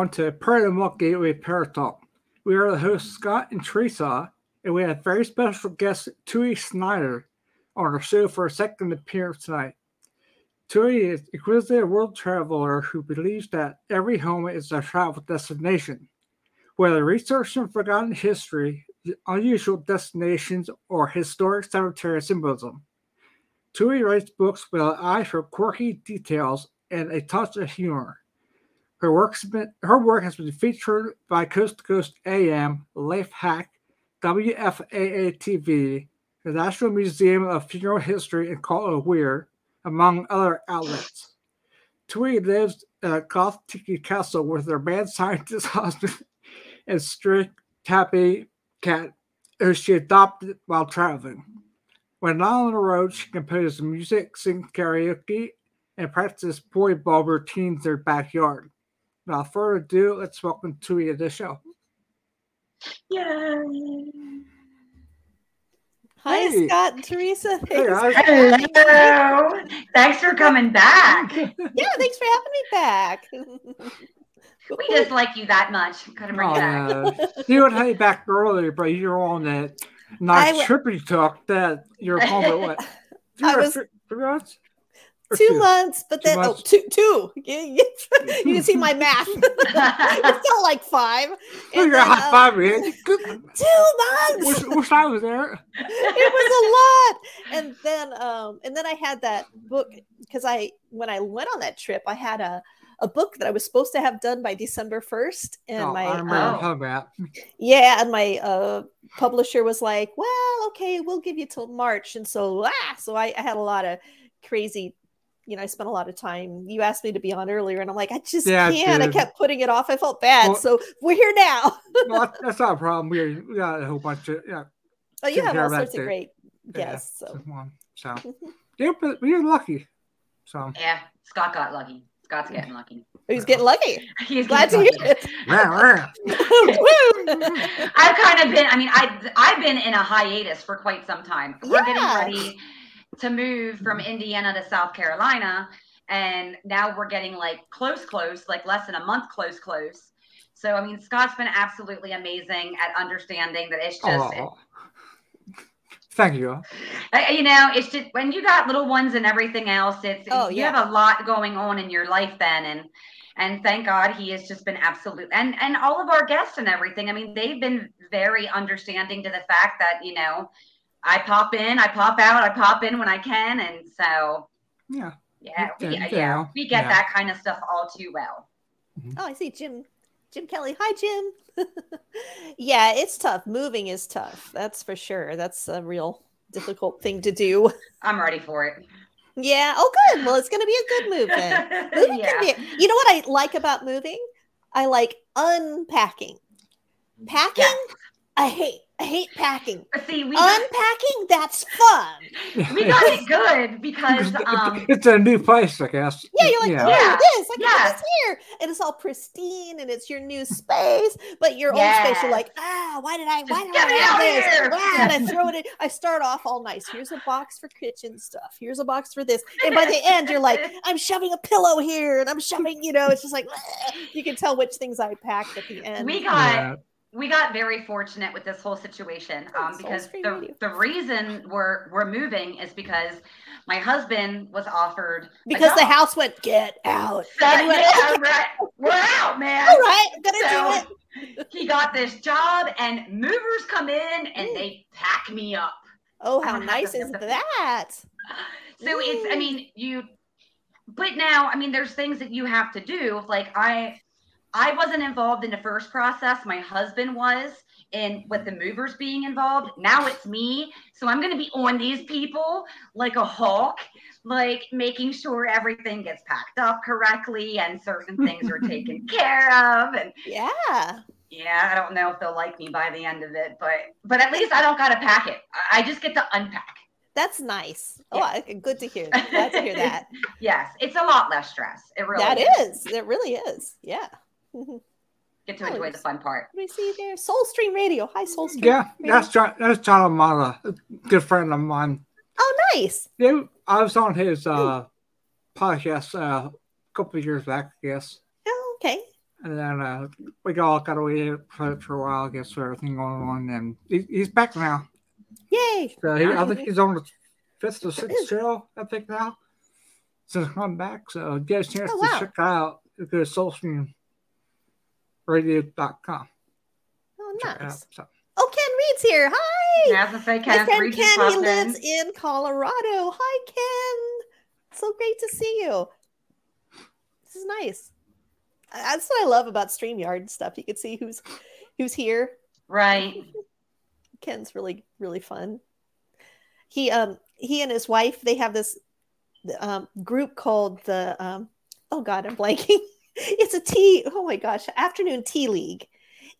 everyone to Paranormal Gateway Paratalk. We are the hosts Scott and Teresa, and we have very special guest Tui Snider on our show for a second appearance tonight. Tui is a inquisitive world traveler who believes that every home is a travel destination. Whether researching forgotten history, unusual destinations, or historic cemetery symbolism, Tui writes books with an eye for quirky details and a touch of humor. Her work's been her work has been featured by Coast to Coast AM, Life Hack, WFAA TV, the National Museum of Funeral History Call of Weird, among other outlets. Tui lives at Goth Tiki Castle with her mad scientist husband and strict, tabby cat who she adopted while traveling. When not on the road, she composes music, sings karaoke, and practices poi ball routines in their backyard. Without further ado, let's welcome Tui to the show. Yay! Hi, Hey. Scott and Teresa. Thanks. guys. Hello. Thanks for coming back. Yeah, thanks for having me back. We just like you that much. Gotta bring Oh, you back. yeah. You would have back earlier, but you're on that nice w- trip you took that you're home at what? I Three- was- three- three months? Or two months, but then oh, two, two. You, can see my math. it felt like five. Oh, you're then, high uh, five, man. Good. Two months. Wish, wish I was there. it was a lot and then um and then i had that book because i when i went on that trip i had a a book that i was supposed to have done by december 1st and oh, my I remember uh, about. yeah and my uh publisher was like well okay we'll give you till march and so ah so i, I had a lot of crazy you know i spent a lot of time you asked me to be on earlier and i'm like i just Yeah, can't i kept putting it off i felt bad Well- so we're here now Well, that's not a problem. We, we got a whole bunch of yeah. oh you have all sorts of too. great yeah, guests so just one. So yeah, but we were lucky. So Yeah, Scott got lucky. Scott's getting lucky. Oh, he's getting lucky He's glad to getting hear lucky. it yeah, I've kind of been. I mean, I I've been in a hiatus for quite some time. We're getting ready to move from Indiana to South Carolina, and now we're getting like close, close, like less than a month, close, close. So I mean, Scott's been absolutely amazing at understanding that it's just. Aw. Thank you. Uh, you know, it's just when you got little ones and everything else, it's Oh, you yeah. have a lot going on in your life then and and thank God he has just been absolute and and all of our guests and everything. I mean, they've been very understanding to the fact that, you know, I pop in, I pop out, I pop in when I can and so Yeah. yeah, we, Yeah, yeah, yeah, we get yeah. that kind of stuff all too well. Oh, I see Jim. Jim Kelly. Hi, Jim. yeah, it's tough. Moving is tough. That's for sure. That's a real difficult thing to do. I'm ready for it. Yeah. Oh, good. Well, it's going to be a good move then. Moving yeah. can be. You know what I like about moving? I like unpacking. Packing, Yes. I hate. I hate packing. See, we got, Unpacking, that's fun. we got it good because um it's a new place, I guess. Yeah, you're like, yeah. oh, Yeah. this, I can Yeah. put this here, and it's all pristine, and it's your new space. But your old space, you're like, ah, why did I? Why Just did get I it have this? here. Ah, and I throw it in. I start off all nice. Here's a box for kitchen stuff. Here's a box for this, and by the end, you're like, I'm shoving a pillow here, and I'm shoving. You know, it's just like you can tell which things I packed at the end. we got Yeah. We got very fortunate with this whole situation um, because the, the reason we're we're moving is because my husband was offered because the house went get out. Went, yeah, "Okay, right. we're out man all right, gonna So- do it. he got this job and movers come in and Mm. they pack me up Oh, how nice is that? so it's i mean you but now i mean there's things that you have to do like i i wasn't involved in the first process my husband was in with the movers being involved now it's me so i'm going to be on these people like a hawk like making sure everything gets packed up correctly and certain things are taken care of and Yeah. yeah i don't know if they'll like me by the end of it but but at least i don't got to pack it i just get to unpack That's nice. Oh, Yeah. I- good to hear. Glad to hear that. Yes, it's a lot less stress. It really that is. is. It really is. Yeah. What Get to enjoy the fun part. do we see there? Soul Stream Radio. Hi, Soul Stream. Yeah, Radio. that's John. That's John Amata, a good friend of mine. Oh, nice. Yeah, I was on his uh, podcast uh, a couple of years back. I guess. Oh, okay. And then uh, we all got away for, for a while, I guess, for everything going on. And he, he's back now. Yay! So he, I think he's on the fifth or sixth show, I think now, since I'm back. So get a chance Oh, to wow. check it out, you go to soulstreamradio.com. Oh, Check out. nice. So, Oh, Ken Reed's here. Hi. Yeah, I was My Ken, friend Reed Ken, he popped in. lives in Colorado. Hi, Ken. So great to see you. This is nice. That's what I love about StreamYard and stuff. You can see who's who's here. Right. Ken's really really fun. He um he and his wife they have this um group called the um oh god I'm blanking. it's a tea oh my gosh afternoon tea league,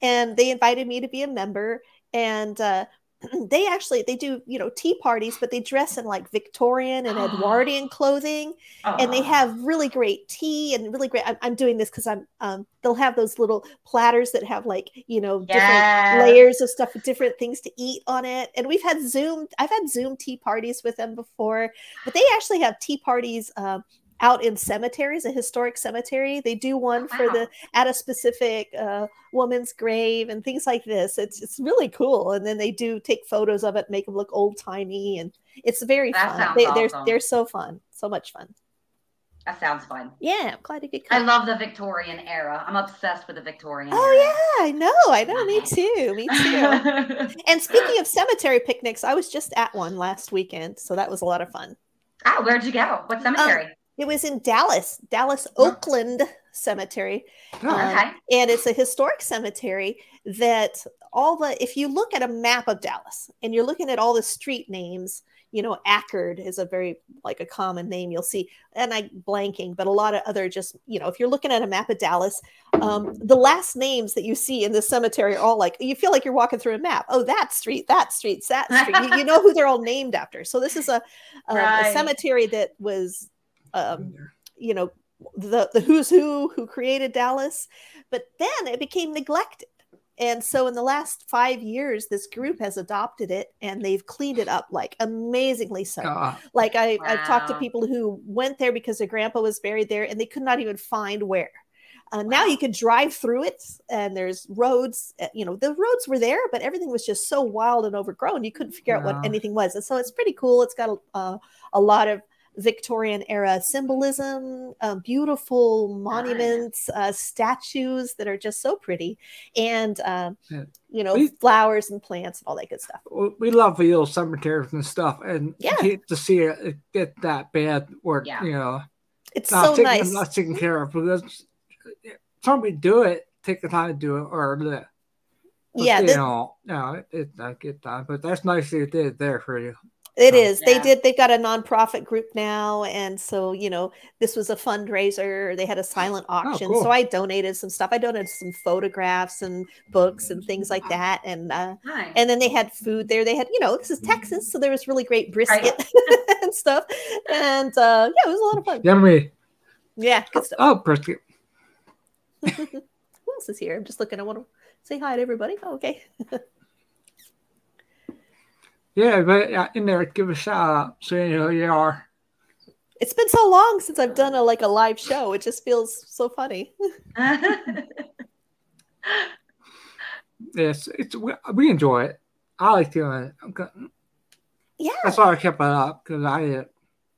and they invited me to be a member. And uh they actually they do you know tea parties but they dress in like victorian and edwardian clothing. And they have really great tea and really great i'm, I'm doing this because i'm um they'll have those little platters that have like you know different Yes. layers of stuff with different things to eat on it. And we've had zoom i've had zoom tea parties with them before but they actually have tea parties um, out in cemeteries a historic cemetery they do one for the at a specific uh, woman's grave and things like this it's it's really cool and then they do take photos of it make them look old timey and it's very That fun sounds they, they're awesome. they're so fun so much fun That sounds fun. yeah i'm glad you could I love the Victorian era. I'm obsessed with the Victorian oh era. yeah i know i know me too me too And speaking of cemetery picnics, I was just at one last weekend, so that was a lot of fun. oh, where'd you go? What cemetery? It was in Dallas, Dallas Oakland Cemetery, yeah. um, and it's a historic cemetery that all the if you look at a map of Dallas and you're looking at all the street names, you know, Akard is a very like a common name you'll see, and I blanking, but a lot of other just you know, if you're looking at a map of Dallas, um, the last names that you see in the cemetery are all like you feel like you're walking through a map. Oh, that street, that street, that street. you, you know who they're all named after. So this is a, a, a cemetery that was. Um, you know the the who's who who created Dallas, but then it became neglected. And so in the last five years, this group has adopted it and they've cleaned it up like amazingly so. Like I, I've talked to people who went there because their grandpa was buried there and they could not even find where. Uh, Now you can drive through it and there's roads. uh, You know, the roads were there, but everything was just so wild and overgrown. You couldn't figure out what anything was. And so it's pretty cool. It's got a, uh, a lot of Victorian era symbolism, um, beautiful monuments, uh, statues that are just so pretty, and um, Yeah. you know, We- flowers and plants and all that good stuff. we we love the old cemeteries and stuff, and Yeah. to, to see it get that bad work, Yeah. you know, It's not so taken, nice. not taken care of because somebody do it, take the time to do it, or the Yeah, you the- know, no, it, it not get done, but that's nice they did it there for you. It Oh. is. They did. They've got a nonprofit group now, and so you know, this was a fundraiser. They had a silent auction, Oh, cool. so I donated some stuff. I donated some photographs and books and things like that, and uh, Nice. and then they had food there. They had, you know, this is Texas, so there was really great brisket and stuff, and uh, yeah, it was a lot of fun. Yummy. Yeah, good stuff. Oh, brisket. Who else is here? I'm just looking. I want to say hi to everybody. Oh, okay. Yeah, but uh, in there, give a shout out so you know who you are. It's been so long since I've done a like a live show. It just feels so funny. Yes, it's we, we enjoy it. I like doing it. I'm go- Yeah, That's why I kept it up because I uh,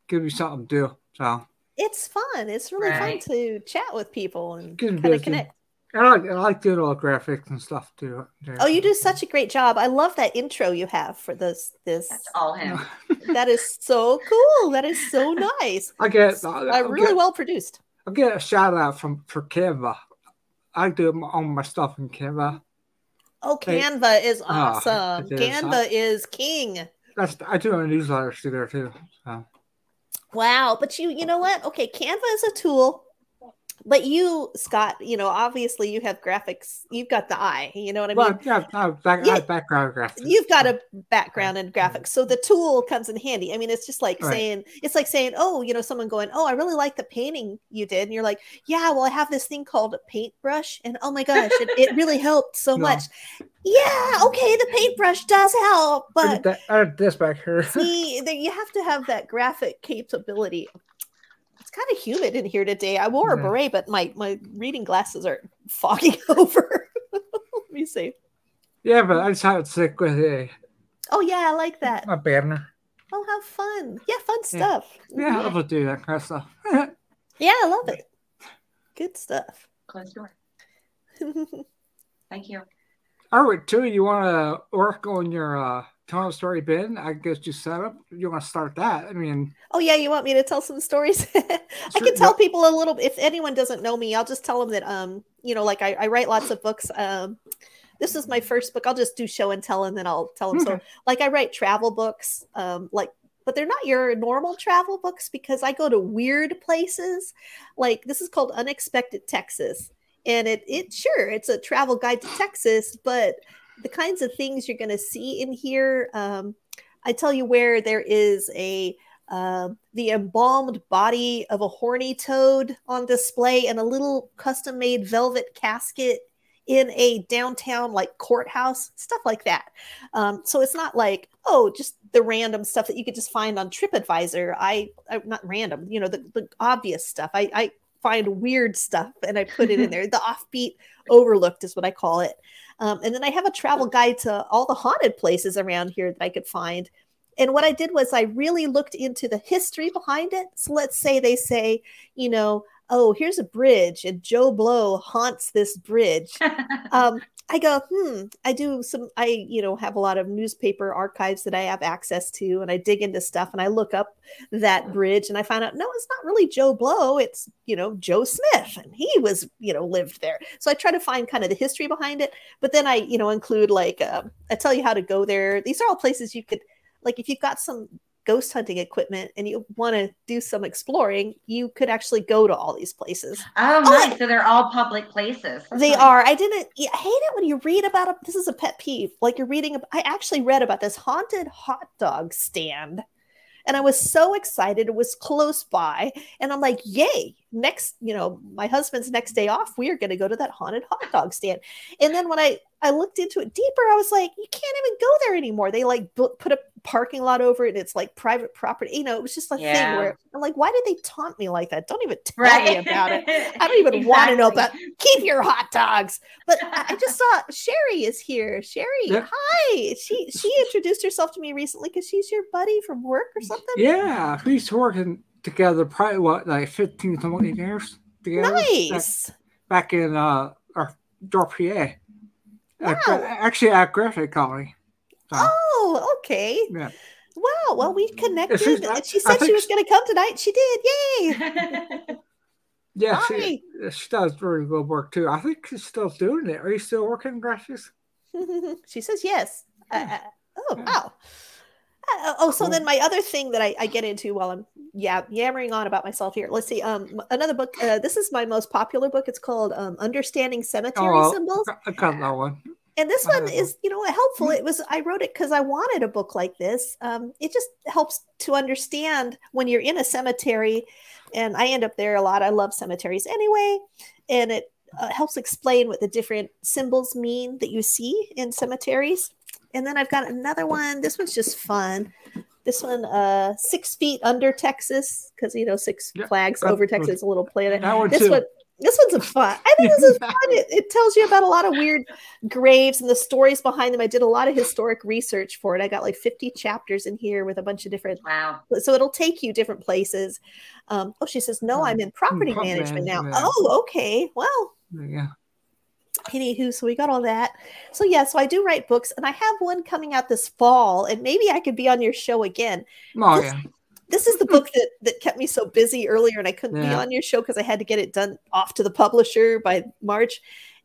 give you something to do. So it's fun. It's really Right. fun to chat with people and kind of connect. I like I like doing all graphics and stuff too. Oh, you do such a great job. I love that intro you have for this. This That's all him. that is so cool. That is so nice. I get I, I really get, well produced. I get a shout out from for Canva. I do all my stuff in Canva. Oh, Hey. Canva is Ah, awesome. it is. Canva is king. That's I do my newsletters through there too. So Wow, but you you know what? Okay, Canva is a tool. But you, Scott, you know, obviously you have graphics. You've got the eye. You know what I mean? well, yeah, I back, Yeah. have background graphics. You've got a background in graphics, so the tool comes in handy. I mean, it's just like Right. saying, it's like saying, oh, you know, someone going, oh, I really like the painting you did, and you're like, yeah, well, I have this thing called a paintbrush, and oh my gosh, it, it really helped so No. much. Yeah, okay, the paintbrush does help, I but did that- I did this back here. see, you have to have that graphic capability. Kind of humid in here today. I wore a beret, but my my reading glasses are fogging over. Let me see. Yeah, but I just have it sick with a, Oh yeah, I like that. a banner. Oh, how fun! Yeah, fun Yeah. stuff. Yeah, I love to do that kind of stuff. Yeah, I love it. Good stuff. Close door. Thank you. All right, too. You want to work on your uh, tell a story Ben, I guess you set up. You want to start that? I mean, oh yeah, you want me to tell some stories? I can tell people a little. If anyone doesn't know me, I'll just tell them that um, you know, like I, I write lots of books. Um, this is my first book. I'll just do show and tell, and then I'll tell them. So, like I write travel books. Um, like but they're not your normal travel books because I go to weird places. Like this is called Unexpected Texas. And it it sure it's a travel guide to Texas, but the kinds of things you're gonna see in here, um, I tell you where there is a um the embalmed body of a horny toad on display and a little custom made velvet casket in a downtown like courthouse, stuff like that. Um, so it's not like, oh, just the random stuff that you could just find on TripAdvisor. I, I not random, you know, the, the obvious stuff. I, I find weird stuff and I put it in there. The offbeat overlooked is what I call it. Um, and then I have a travel guide to all the haunted places around here that I could find. And what I did was I really looked into the history behind it. So let's say they say, you know, oh, here's a bridge and Joe Blow haunts this bridge um, I go, hmm, I do some, I, you know, have a lot of newspaper archives that I have access to, and I dig into stuff and I look up that bridge and I find out, no, it's not really Joe Blow. It's, you know, Joe Smith, and he was, you know, lived there. So I try to find kind of the history behind it, but then I, you know, include like, uh, I tell you how to go there. These are all places you could, like, if you've got some ghost hunting equipment and you want to do some exploring, you could actually go to all these places. Oh, Oh, nice. So they're all public places. That's They nice. are. I didn't. I hate it when you read about it. This is a pet peeve. Like you're reading. I actually read about this haunted hot dog stand, and I was so excited. It was close by, and I'm like, "Yay!" Next, you know, my husband's next day off, we are going to go to that haunted hot dog stand. And then when I I looked into it deeper, I was like, "You can't even go there anymore." They like bu- put a parking lot over it. And it's like private property. You know, it was just a thing where I'm like, "Why did they taunt me like that? Don't even tell Right. me about it." I don't even want to know about Exactly. keep your hot dogs. But I I just saw Sherry is here. Sherry, Yeah. hi. She she introduced herself to me recently because she's your buddy from work or something. yeah, we used to working together probably what like 15 to 20 years together. Back, Nice. back in uh our Door PA. At actually at Graphic Colony. So, Oh, okay. yeah. Wow. Well, we connected. she's- I- she said she was going to come tonight. She did. Yay. Yeah, Hi. she, she does very good work too. I think she's still doing it. Are you still working graphics? she says yes. Uh, Yeah. uh, oh, Yeah. wow. Uh, oh, so Cool. then my other thing that I, I get into while I'm yeah yammering on about myself here. Let's see. Um, another book. Uh, this is my most popular book. It's called um, "Understanding Cemetery Oh, Symbols." I got that one. And this one is, you know, helpful. It was I wrote it because I wanted a book like this. Um, it just helps to understand when you're in a cemetery, and I end up there a lot. I love cemeteries anyway, and it uh, helps explain what the different symbols mean that you see in cemeteries. And then I've got another one. This one's just fun. This one, uh, six feet under Texas, because you know six Yeah, flags over Texas, a little planet. That one This too. one, this one's a fun. I think this is fun. It, it tells you about a lot of weird graves and the stories behind them. I did a lot of historic research for it. I got like 50 chapters in here with a bunch of different, wow. so it'll take you different places. Um, oh, she says, no, I'm in property property management now. yeah. Oh, okay. Well, yeah. anywho, so we got all that. So yeah, so I do write books and I have one coming out this fall and maybe I could be on your show again. Oh This- yeah. This is the book that, that kept me so busy earlier and I couldn't be on your show because I had to get it done off to the publisher by March.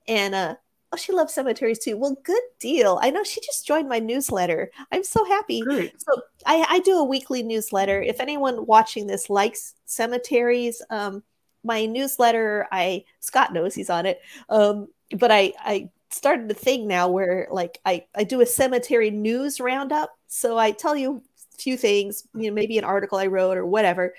And uh oh, she loves cemeteries too. Well, good deal. I know she just joined my newsletter. I'm so happy. Great. So I, I do a weekly newsletter. If anyone watching this likes cemeteries, um, my newsletter, I Scott knows he's on it. Um, but I I started a thing now where like I I do a cemetery news roundup. So I tell you few things, you know, maybe an article I wrote or whatever.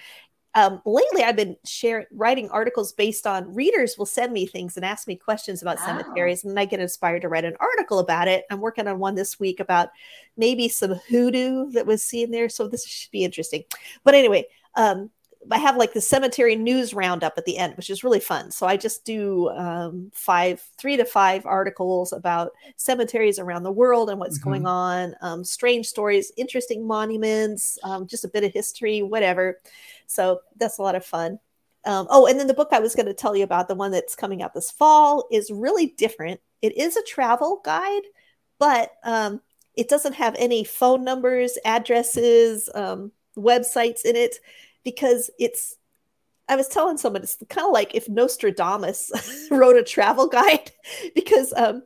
Um, lately, I've been sharing writing articles based on readers will send me things and ask me questions about cemeteries, and I get inspired to write an article about it. I'm working on one this week about maybe some hoodoo that was seen there. So this should be interesting. But anyway, um, I have like the cemetery news roundup at the end, which is really fun. So I just do um, five, three to five articles about cemeteries around the world and what's Mhm. going on, um, strange stories, interesting monuments, um, just a bit of history, whatever. So that's a lot of fun. Um, oh, and then the book I was going to tell you about, the one that's coming out this fall, is really different. It is a travel guide, but um, it doesn't have any phone numbers, addresses, um, websites in it because it's. I was telling someone it's kind of like if Nostradamus wrote a travel guide because um,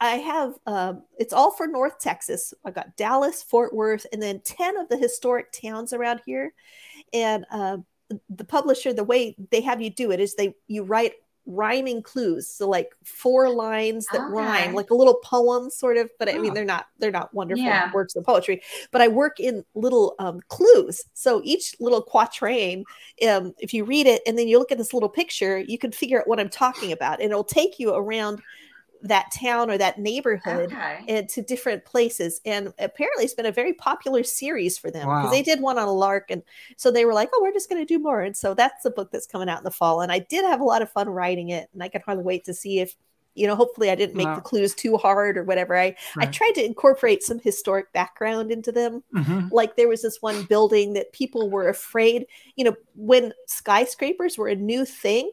I have um, it's all for North Texas. I got Dallas, Fort Worth, and then ten of the historic towns around here, and um, the publisher the way they have you do it is they you write rhyming clues so like four lines that Okay. rhyme like a little poem sort of but i mean Oh. they're not they're not wonderful Yeah. works of poetry but i work in little um, clues so each little quatrain um, if you read it and then you look at this little picture you can figure out what i'm talking about and it'll take you around that town or that neighborhood Okay. and to different places. And apparently, it's been a very popular series for them because Wow. they did one on a lark, and so they were like, "Oh, we're just going to do more." And so that's the book that's coming out in the fall. And I did have a lot of fun writing it, and I can hardly wait to see if. You know, hopefully, I didn't make Wow. the clues too hard or whatever. I I tried to incorporate some historic background into them. Mhm. Like there was this one building that people were afraid. You know, when skyscrapers were a new thing,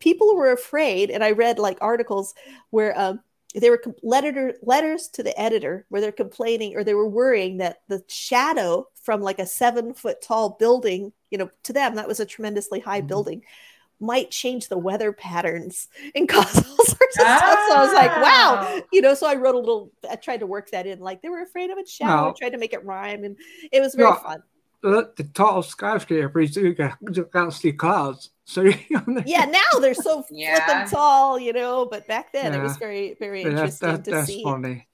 people were afraid. And I read like articles where um, they were letter letters to the editor where they're complaining or they were worrying that the shadow from like a seven foot tall building, you know, to them that was a tremendously high Mhm. building, might change the weather patterns and cause all sorts of stuff. So I was like, wow, Oh. you know. So I wrote a little. I tried to work that in, like they were afraid of a shadow. I No. tried to make it rhyme, and it was very No. fun. The, the tall skyscrapers, you got, you got to see clouds. So Yeah, now they're so Yeah. flipping tall, you know. But back then, it was very, very that's, interesting that, to that's see. funny.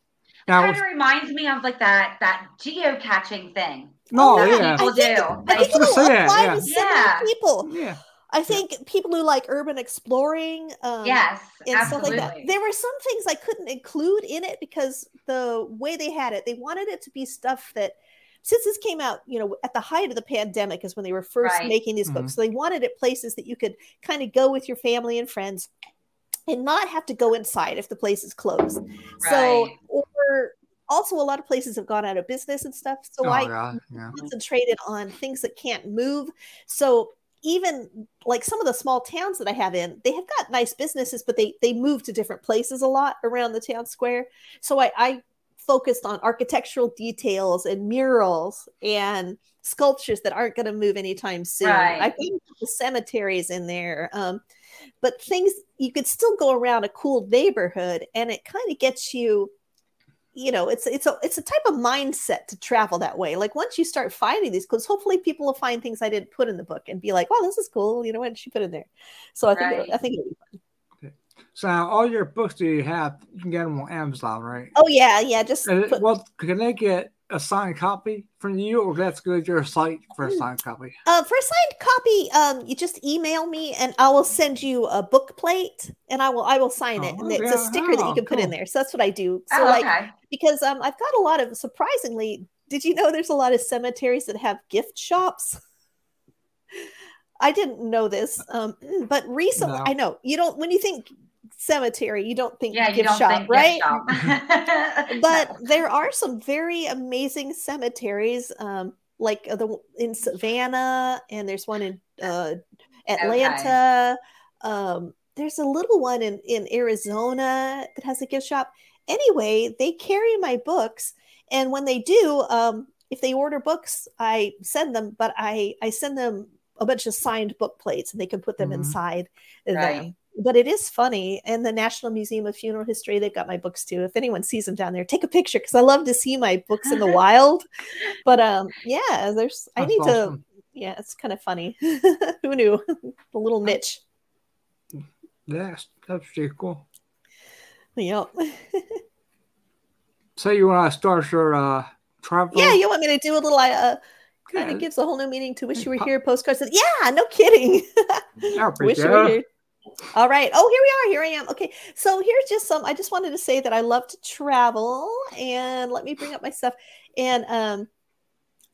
Now, kind of reminds me of like that that geocaching thing. no, that yeah, people I think, do. I Like, think I was it'll gonna that, apply yeah. to similar Yeah. people. yeah. I think people who like urban exploring, um, yes, and stuff absolutely. like that. There were some things I couldn't include in it because the way they had it, they wanted it to be stuff that since this came out, you know, at the height of the pandemic is when they were first Right. making these Mhm. books. So they wanted it places that you could kind of go with your family and friends and not have to go inside if the place is closed. So or also a lot of places have gone out of business and stuff. So oh, I yeah, yeah. concentrated on things that can't move. So even like some of the small towns that I have in, they have got nice businesses, but they they move to different places a lot around the town square. So I, I focused on architectural details and murals and sculptures that aren't going to move anytime soon. Right. I think the cemeteries in there. Um, but things you could still go around a cool neighborhood and it kind of gets you you know it's it's a it's a type of mindset to travel that way like once you start finding these clues hopefully people will find things i didn't put in the book and be like oh this is cool you know what did she put in there so i think it- i think it'll be fun. So now all your books that you have, you can get them on Amazon, right? oh yeah yeah just And it- put, well, can they get a signed copy from you, or that's go to your site for a signed copy? uh, for a signed copy um you just email me and i will send you a book plate and i will i will sign it Oh, and it's yeah. a sticker that Oh, you can put in there so that's what i do so oh, like okay. because um i've got a lot of surprisingly did you know there's a lot of cemeteries that have gift shops i didn't know this um but recently No. i know you don't when you think cemetery you don't think Yeah, gift shop think right gift shop. but there are some very amazing cemeteries um like the in savannah and there's one in uh atlanta um there's a little one in in arizona that has a gift shop anyway they carry my books and when they do um if they order books i send them but i i send them a bunch of signed book plates and they can put them Mhm. inside Right. them but it is funny. And the National Museum of Funeral History, they've got my books too. If anyone sees them down there, take a picture because I love to see my books in the wild. But um, yeah, there's I That's need to yeah, it's kind of funny. Who knew? a little niche. That's that's pretty cool. Yep. So you want to start your uh travel? yeah, you want me to do a little uh kind Yeah. of gives a whole new meaning to wish you were here postcards. Yeah, no kidding. Be wish you were here. All right. Oh, here we are. Here I am. Okay. So here's just some. I just wanted to say that I love to travel, and let me bring up my stuff. And um,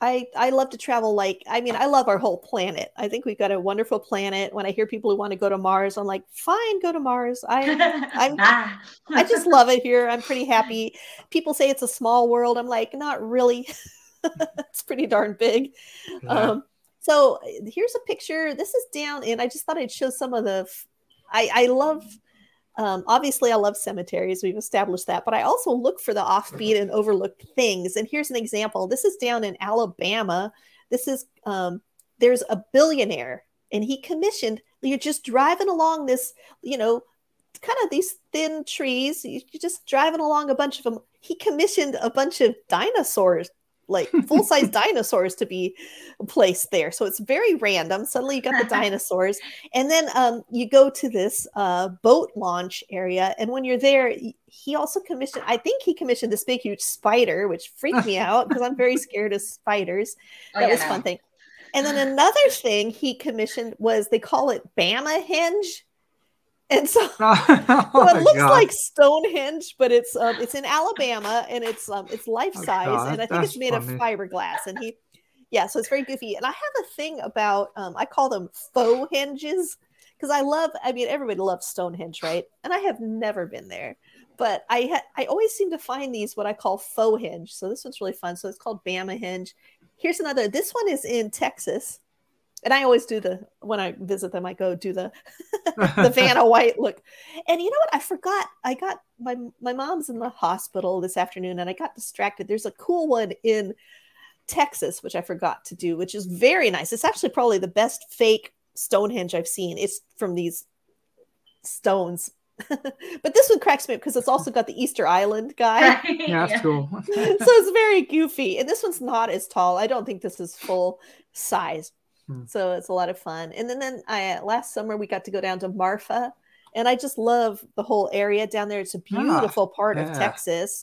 I I love to travel. Like I mean, I love our whole planet. I think we've got a wonderful planet. When I hear people who want to go to Mars, I'm like, fine, go to Mars. I I'm Ah. I just love it here. I'm pretty happy. People say it's a small world. I'm like, not really. it's pretty darn big. Yeah. Um, so here's a picture. This is down in. I just thought I'd show some of the. f- I I love. Um, obviously, I love cemeteries. We've established that, but I also look for the offbeat and overlooked things. And here's an example. This is down in Alabama. This is um, there's a billionaire, and he commissioned. You're just driving along this, you know, kind of these thin trees. you- You're just driving along a bunch of them. He commissioned a bunch of dinosaurs, like full size dinosaurs, to be placed there. So it's very random. Suddenly you got the dinosaurs, and then um, you go to this uh, boat launch area. And when you're there, he also commissioned. I think he commissioned this big, huge spider, which freaked me out because I'm very scared of spiders Oh, that yeah, was fun thing. And then another thing he commissioned was they call it Bamahenge. And so, oh so it looks God. like Stonehenge, but it's um, it's in Alabama and it's um, it's life Oh, size, God, and I think it's made funny. of fiberglass. And he, yeah, so it's very goofy. And I have a thing about um, I call them faux henges because I love. I mean, everybody loves Stonehenge, right? And I have never been there, but I ha- I always seem to find these what I call faux henge. So this one's really fun. So it's called Bamahenge. Here's another. This one is in Texas. And I always do the when I visit them, I go do the the Vanna White look. And you know what? I forgot. I got my my mom's in the hospital this afternoon, and I got distracted. There's a cool one in Texas, which I forgot to do, which is very nice. It's actually probably the best fake Stonehenge I've seen. It's from these stones. but this one cracks me up because it's also got the Easter Island guy yeah, that's cool. so it's very goofy. And this one's not as tall. I don't think this is full size. Hmm. So it's a lot of fun. And then, then I last summer we got to go down to Marfa, and I just love the whole area down there. It's a Ah, beautiful part of. Texas.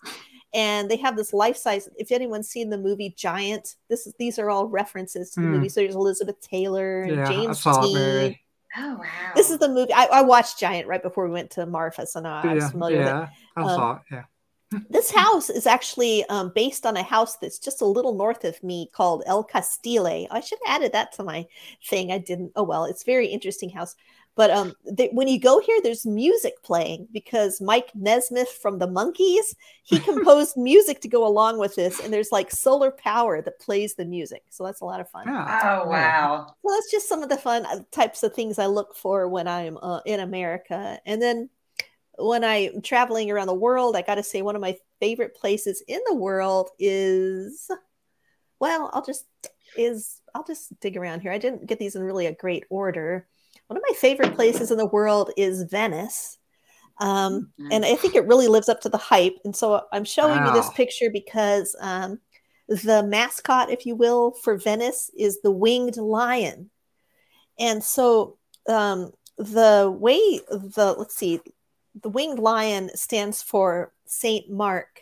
And they have this life size. If anyone's seen the movie Giant, this is these are all references to the Hmm. movie. So there's Elizabeth Taylor and yeah, James saw Dean. Oh wow. This is the movie I, I watched Giant right before we went to Marfa, so now I was Yeah, familiar with it yeah, I Um, saw it. Yeah. This house is actually um, based on a house that's just a little north of me called El Castile. I should have added that to my thing. I didn't. Oh well, it's a very interesting house. But um, th- when you go here, there's music playing because Mike Nesmith from the Monkees he composed music to go along with this, and there's like solar power that plays the music. So that's a lot of fun. Yeah. Oh wow. Well, that's just some of the fun uh, types of things I look for when I'm uh, in America. And then when I'm traveling around the world, I got to say one of my favorite places in the world is, well, I'll just is I'll just dig around here. I didn't get these in really a great order. One of my favorite places in the world is Venice. Um, and I think it really lives up to the hype. And so I'm showing you this picture because um, the mascot, if you will, for Venice is the winged lion. And so um, the way the let's see, the winged lion stands for Saint Mark.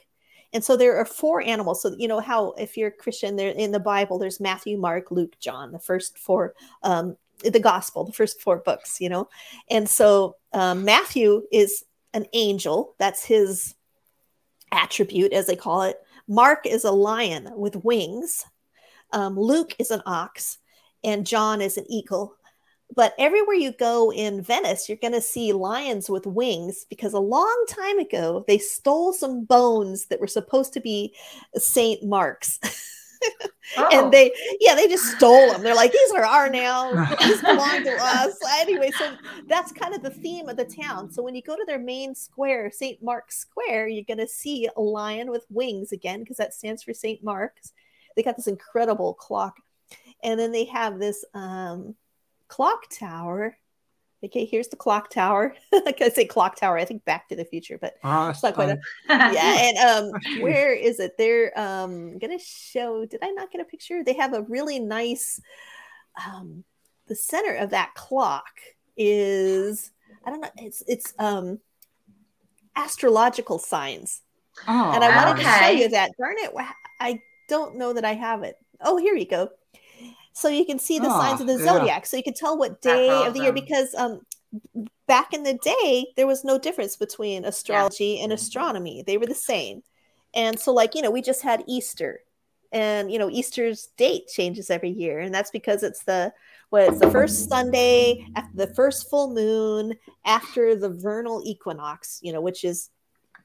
And so there are four animals. So you know how if you're a Christian, there in the Bible, there's Matthew, Mark, Luke, John, the first four, um, the gospel, the first four books, you know. And so um, Matthew is an angel. That's his attribute, as they call it. Mark is a lion with wings. Um, Luke is an ox, and John is an eagle. But everywhere you go in Venice, you're going to see lions with wings because a long time ago they stole some bones that were supposed to be Saint Mark's. Oh. and they, yeah, they just stole them. They're like, these are our now. These belong to us. Anyway, so that's kind of the theme of the town. So when you go to their main square, St. Mark's Square, you're going to see a lion with wings again, because that stands for St. Mark's. They got this incredible clock. And then they have this um, clock tower. Okay, here's the clock tower. like I say clock tower, I think back to the future, but Oh, it's not quite a, yeah and um where is it? They're um gonna show did i not get a picture? They have a really nice um the center of that clock is i don't know it's it's um astrological signs. Oh, and i wanted to show you that. Darn it i don't know that i have it. Oh here you go so you can see the signs Ah, of the yeah. zodiac. So you can tell what day of the year because um back in the day there was no difference between astrology and astronomy. They were the same. And so like you know we just had easter. And you know Easter's date changes every year, and that's because it's the what it's the first Sunday after the first full moon after the vernal equinox, you know, which is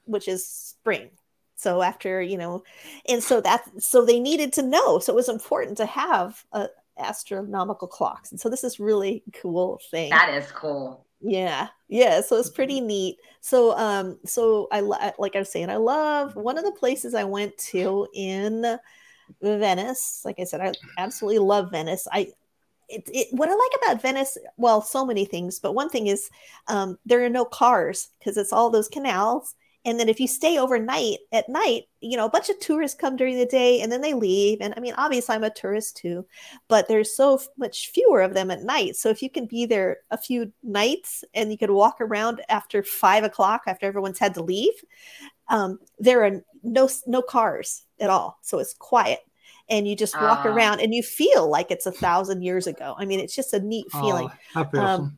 which is spring. So after you know, and so that so they needed to know, so it was important to have a astronomical clocks, and so this is really cool thing. That is cool. Yeah, yeah. So it's pretty neat. So, um, so I like I was saying, I love one of the places I went to in Venice. Like I said, I absolutely love Venice. I it, it, what I like about Venice, well, so many things, but one thing is um, there are no cars because it's all those canals. And then if you stay overnight at night, you know, a bunch of tourists come during the day and then they leave. And I mean, obviously, I'm a tourist too, but there's so much fewer of them at night. So if you can be there a few nights and you could walk around after five o'clock after everyone's had to leave, um, there are no no cars at all. So it's quiet and you just walk Ah. around and you feel like it's a thousand years ago. I mean, it's just a neat feeling. Oh, Um.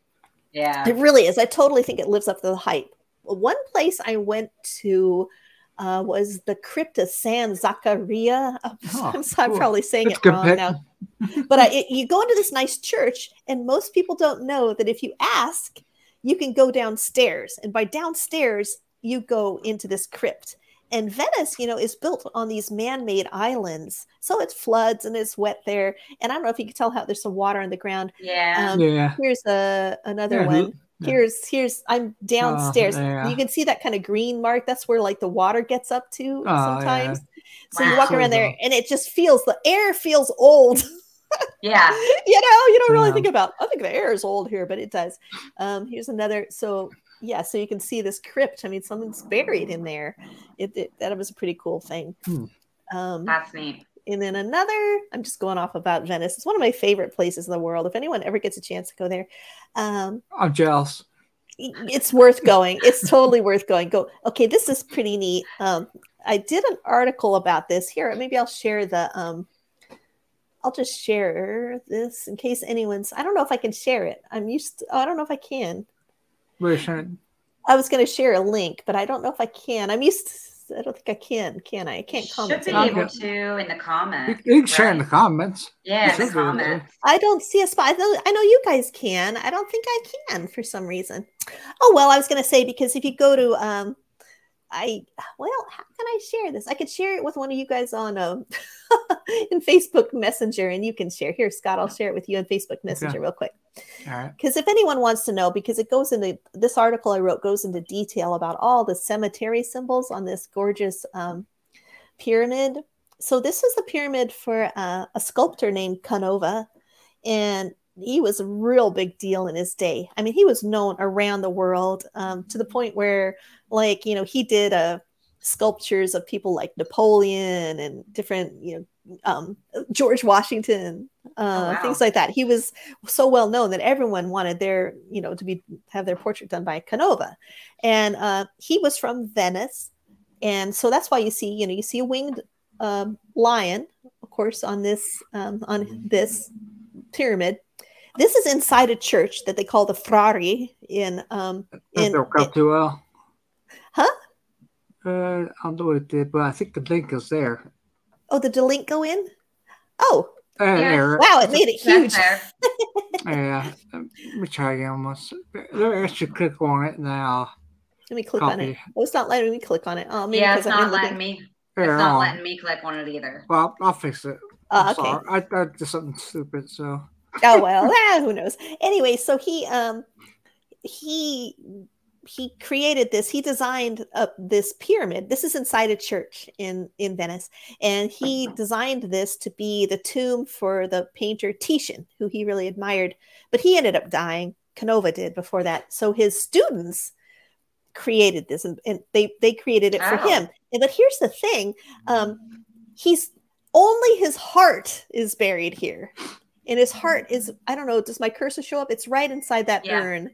Yeah. It really is. I totally think it lives up to the hype. One place I went to uh, was the crypt of San Zaccaria. I'm, Oh, I'm, sorry, I'm cool. probably saying That's it wrong pick. now. But I, it, you go into this nice church, and most people don't know that if you ask, you can go downstairs. And by downstairs, you go into this crypt. And Venice, you know, is built on these man-made islands, so it floods and it's wet there. And I don't know if you can tell how there's some water on the ground. Yeah. Um, yeah. Here's a another Yeah, one. Who- yeah. Here's here's I'm downstairs. yeah. You can see that kind of green mark. That's where like the water gets up to Oh, sometimes. So you walk around there and it just feels the air feels old. yeah. you know, you don't really Yeah. think about I think the air is old here, but it does. Um here's another so yeah, so you can see this crypt. I mean, someone's buried in there. It, it that was a pretty cool thing. Hmm. Um That's neat. And then another, I'm just going off about Venice. It's one of my favorite places in the world. If anyone ever gets a chance to go there, um, I'm jealous. it's worth going. It's totally worth going. Go. Okay, this is pretty neat. Um, I did an article about this here. Maybe I'll share the. Um, I'll just share this in case anyone's. I don't know if I can share it. I'm used. To, oh, I don't know if I can. A. I was going to share a link, but I don't know if I can. I'm used. To, I don't think I can. Can I? I can't comment. Should comment. be on it. able to in the You, comments. you can share in the comments. Yeah, the be able to. comments. I don't see a spot. I know, I know you guys can. I don't think I can for some reason. Oh well, I was going to say because if you go to um, I well, how can I share this? I could share it with one of you guys on um in Facebook Messenger, and you can share. Here, Scott, I'll share it with you on Facebook Messenger real quick. All right. Because if anyone wants to know, because it goes into this article I wrote goes into detail about all the cemetery symbols on this gorgeous um, pyramid. So this is the pyramid for uh, a sculptor named Canova, and he was a real big deal in his day. I mean, he was known around the world um, to the point where, like, you know, he did uh, sculptures of people like Napoleon and different, you know, um, George Washington, uh, wow. things like that. He was so well known that everyone wanted their, you know, to be have their portrait done by Canova, and uh, he was from Venice, and so that's why you see, you know, you see a winged um, lion, of course, on this um, on this pyramid. This is inside a church that they call the Frari in um, That in, don't go too well. Huh? Uh, I'll do it, uh, but I think the link is there. oh the link go in. Oh Uh, Yeah. wow! It made it huge. Yeah. um, Let me try again. Once. Let me should click on it now. Let me click on it. Oh, it's not letting me click on it. Oh, maybe Yeah, it's not letting me. There, It's not on. letting me click on it either. Well, I'll fix it. Oh, I'm okay. sorry. I, I did something stupid, so. Oh well ah, who knows? Anyway so he um he he created this he designed this pyramid. This is inside a church in in venice. And he designed this to be the tomb for the painter titian who he really admired. But he ended up dying. Canova did before that. So his students created this and, and they they created it for Oh. him. And but here's the thing um he's only his heart is buried here and his heart is i don't know does my cursor show up? It's right inside that Yeah. urn.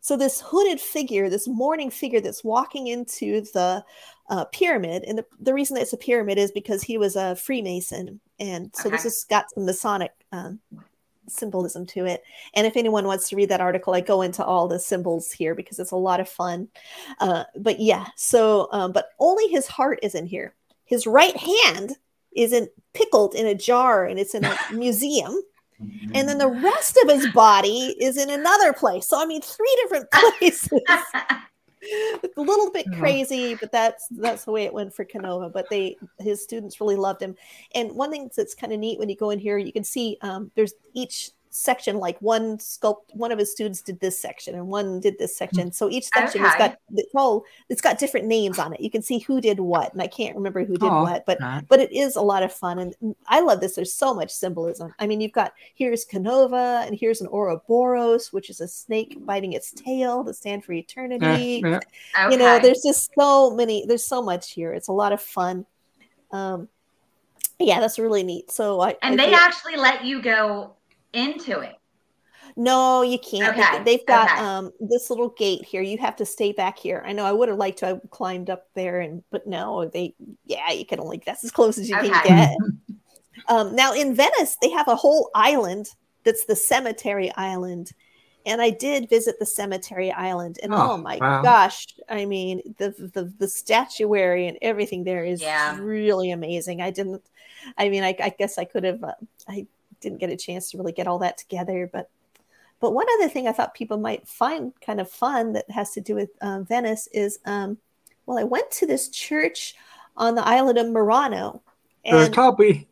So this hooded figure this mourning figure that's walking into the uh, pyramid and the, the reason that it's a pyramid is because he was a freemason. And so this has got some masonic um, symbolism to it. And if anyone wants to read that article i go into all the symbols here because it's a lot of fun. Uh, but yeah so um, but only his heart is in here. His right hand is in pickled in a jar and it's in a museum. And then the rest of his body is in another place. So I mean three different places. a little bit crazy, but that's that's the way it went for Canova. But they his students really loved him. And one thing that's kind of neat when you go in here, you can see um, there's each section like one sculpt one of his students did this section and one did this section. Hmm. So each section has got it's all it's got different names on it. You can see who did what and i can't remember who did Oh, what but Right. but it is a lot of fun and i love this. There's so much symbolism. I mean you've got here's canova and here's an ouroboros which is a snake biting its tail to stand for eternity. Yeah. you know there's just so many there's so much here. It's a lot of fun. Um yeah that's really neat. So i and I they actually let you go into it. no you can't They- Okay, they've got okay. um this little gate here you have to stay back here i know i would have liked to have climbed up there and but no they yeah you can only that's as close as you can get um now in venice they have a whole island that's the cemetery island and i did visit the cemetery island and oh, Oh, my wow. gosh i mean the, the the statuary and everything there is Yeah. really amazing i didn't i mean i, I guess i could have uh, i didn't get a chance to really get all that together but but one other thing i thought people might find kind of fun that has to do with um, venice is um well i went to this church on the island of murano And There's and hubby.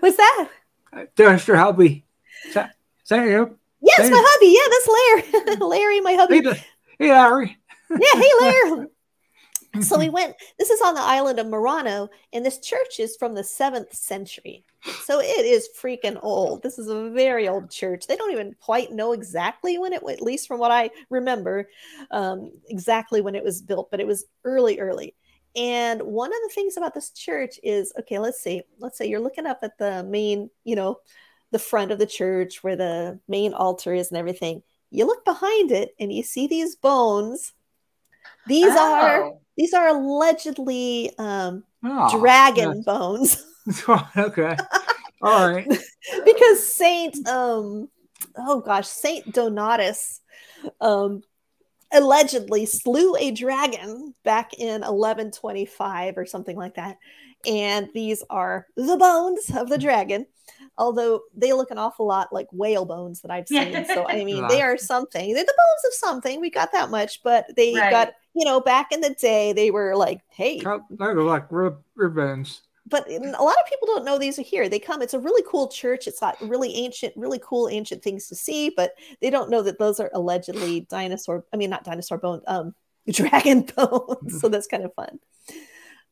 what's that There's your hubby. Is that, is that you? yes my hubby yeah that's larry larry my hubby Hey, hey, Larry. yeah, hey Larry. so we went. This is on the island of Murano, and this church is from the seventh century. So it is freaking old. This is a very old church. They don't even quite know exactly when it, at least from what I remember, um, exactly when it was built, but it was early, early. And one of the things about this church is, okay, let's see. Let's say you're looking up at the main, you know, the front of the church where the main altar is and everything. You look behind it and you see these bones. These are Oh. These are allegedly um, Oh, dragon bones. Okay. All right. because Saint um oh gosh Saint Donatus um allegedly slew a dragon back in 1125 or something like that. And these are the bones of the dragon although they look an awful lot like whale bones that I've seen. So I mean they are something. They're the bones of something. We got that much but they Right. got you know back in the day they were like hey They look like rib, ribbons. but a lot of people don't know these are here. They come. It's a really cool church. It's got really ancient, really cool ancient things to see, but they don't know that those are allegedly dinosaur. I mean, not dinosaur bones, um, dragon bones. so that's kind of fun.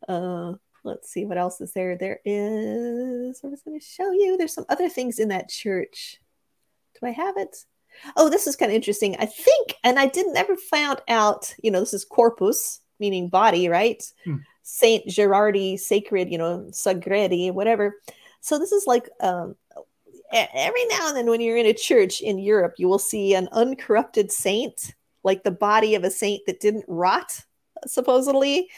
Uh, let's see what else is there. There is. I was going to show you. There's some other things in that church. Do I have it? Oh, this is kind of interesting. I think, and I didn't ever found out. You know, this is corpus, meaning body, right? Hmm. Saint Gerardi, sacred, you know, Sagredi, whatever. So this is like um, every now and then when you're in a church in Europe, you will see an uncorrupted saint, like the body of a saint that didn't rot, supposedly,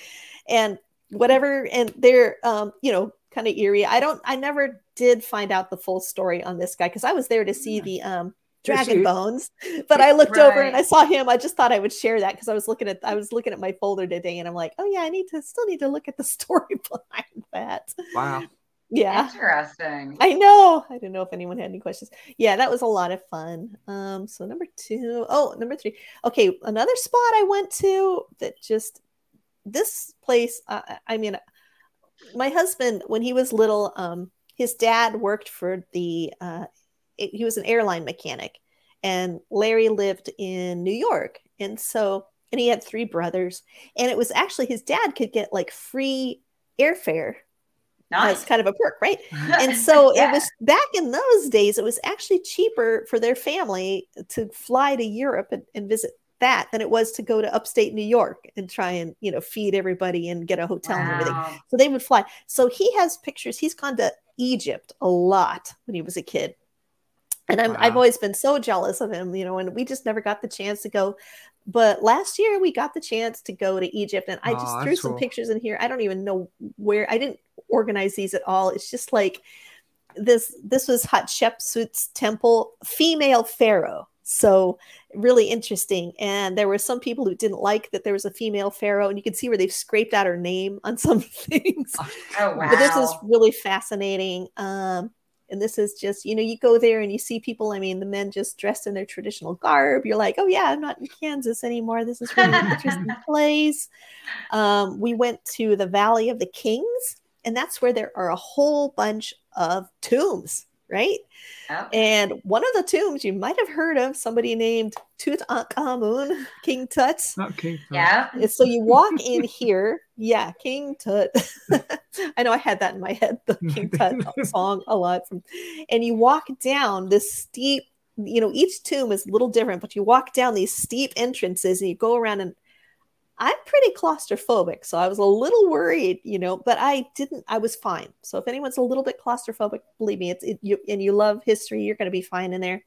and whatever. And they're, um, you know, kind of eerie. I don't, I never did find out the full story on this guy because I was there to see the um, dragon see- bones. But i looked over and i saw him. I just thought i would share that because i was looking at i was looking at my folder today and i'm like oh yeah i need to still need to look at the story behind that. Wow. yeah. Interesting. i know. I didn't know if anyone had any questions. Yeah that was a lot of fun. Um so number two oh number three. Okay another spot i went to that just this place uh, i mean my husband when he was little um his dad worked for the uh it- he was an airline mechanic and larry lived in new york and so and he had three brothers and it was actually his dad could get like free airfare as Nice. kind of a perk right? And so Yeah. it was back in those days it was actually cheaper for their family to fly to europe and, and visit that than it was to go to upstate new york and try and you know feed everybody and get a hotel and everything. So they would fly. So he has pictures he's gone to egypt a lot when he was a kid and I'm, I've Wow. always been so jealous of him you know and we just never got the chance to go but last year we got the chance to go to egypt and i just threw some cool. pictures in here i don't even know where i didn't organize these at all it's just like this this was hatshepsut's temple female pharaoh So really interesting. And there were some people who didn't like that there was a female pharaoh, and you can see where they've scraped out her name on some things. Oh wow. But this is really fascinating. Um, and this is just, you know, you go there and you see people. I mean, the men just dressed in their traditional garb. You're like, oh yeah, I'm not in Kansas anymore. This is really an interesting place. Um, we went to the Valley of the Kings, and that's where there are a whole bunch of tombs right? Yep. And one of the tombs you might have heard of, somebody named Tutankhamun, King Tut. Not King. Tut. Yeah. And so you walk in here, yeah, King Tut. I know I had that in my head, the King Tut song a lot from, and you walk down this steep. You know, each tomb is a little different, but you walk down these steep entrances and you go around and I'm pretty claustrophobic, so I was a little worried, you know, but I didn't. I was fine. So if anyone's a little bit claustrophobic, believe me, it's it, you and you love history, you're going to be fine in there.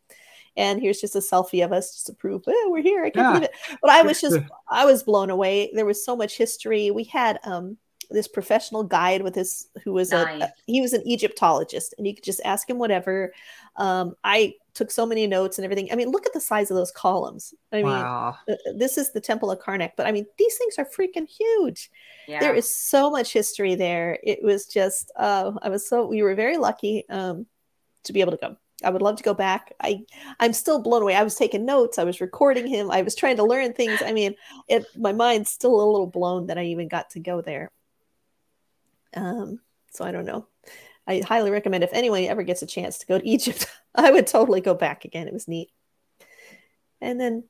And here's just a selfie of us just to prove oh, we're here. I can't Yeah. believe it. But I was just, I was blown away. There was so much history. We had um this professional guide with this who was a, Nice. he was an Egyptologist, and you could just ask him whatever. Um, I took so many notes and everything. I mean, look at the size of those columns. I mean, wow. uh, this is the Temple of Karnak, but I mean, these things are freaking huge. Yeah. There is so much history there. It was just, uh, I was so, we were very lucky um, to be able to go. I would love to go back. I, I'm still blown away. I was taking notes. I was recording him. I was trying to learn things. I mean, it, my mind's still a little blown that I even got to go there. Um, so I don't know. I highly recommend if anyone ever gets a chance to go to Egypt, I would totally go back again. It was neat. And then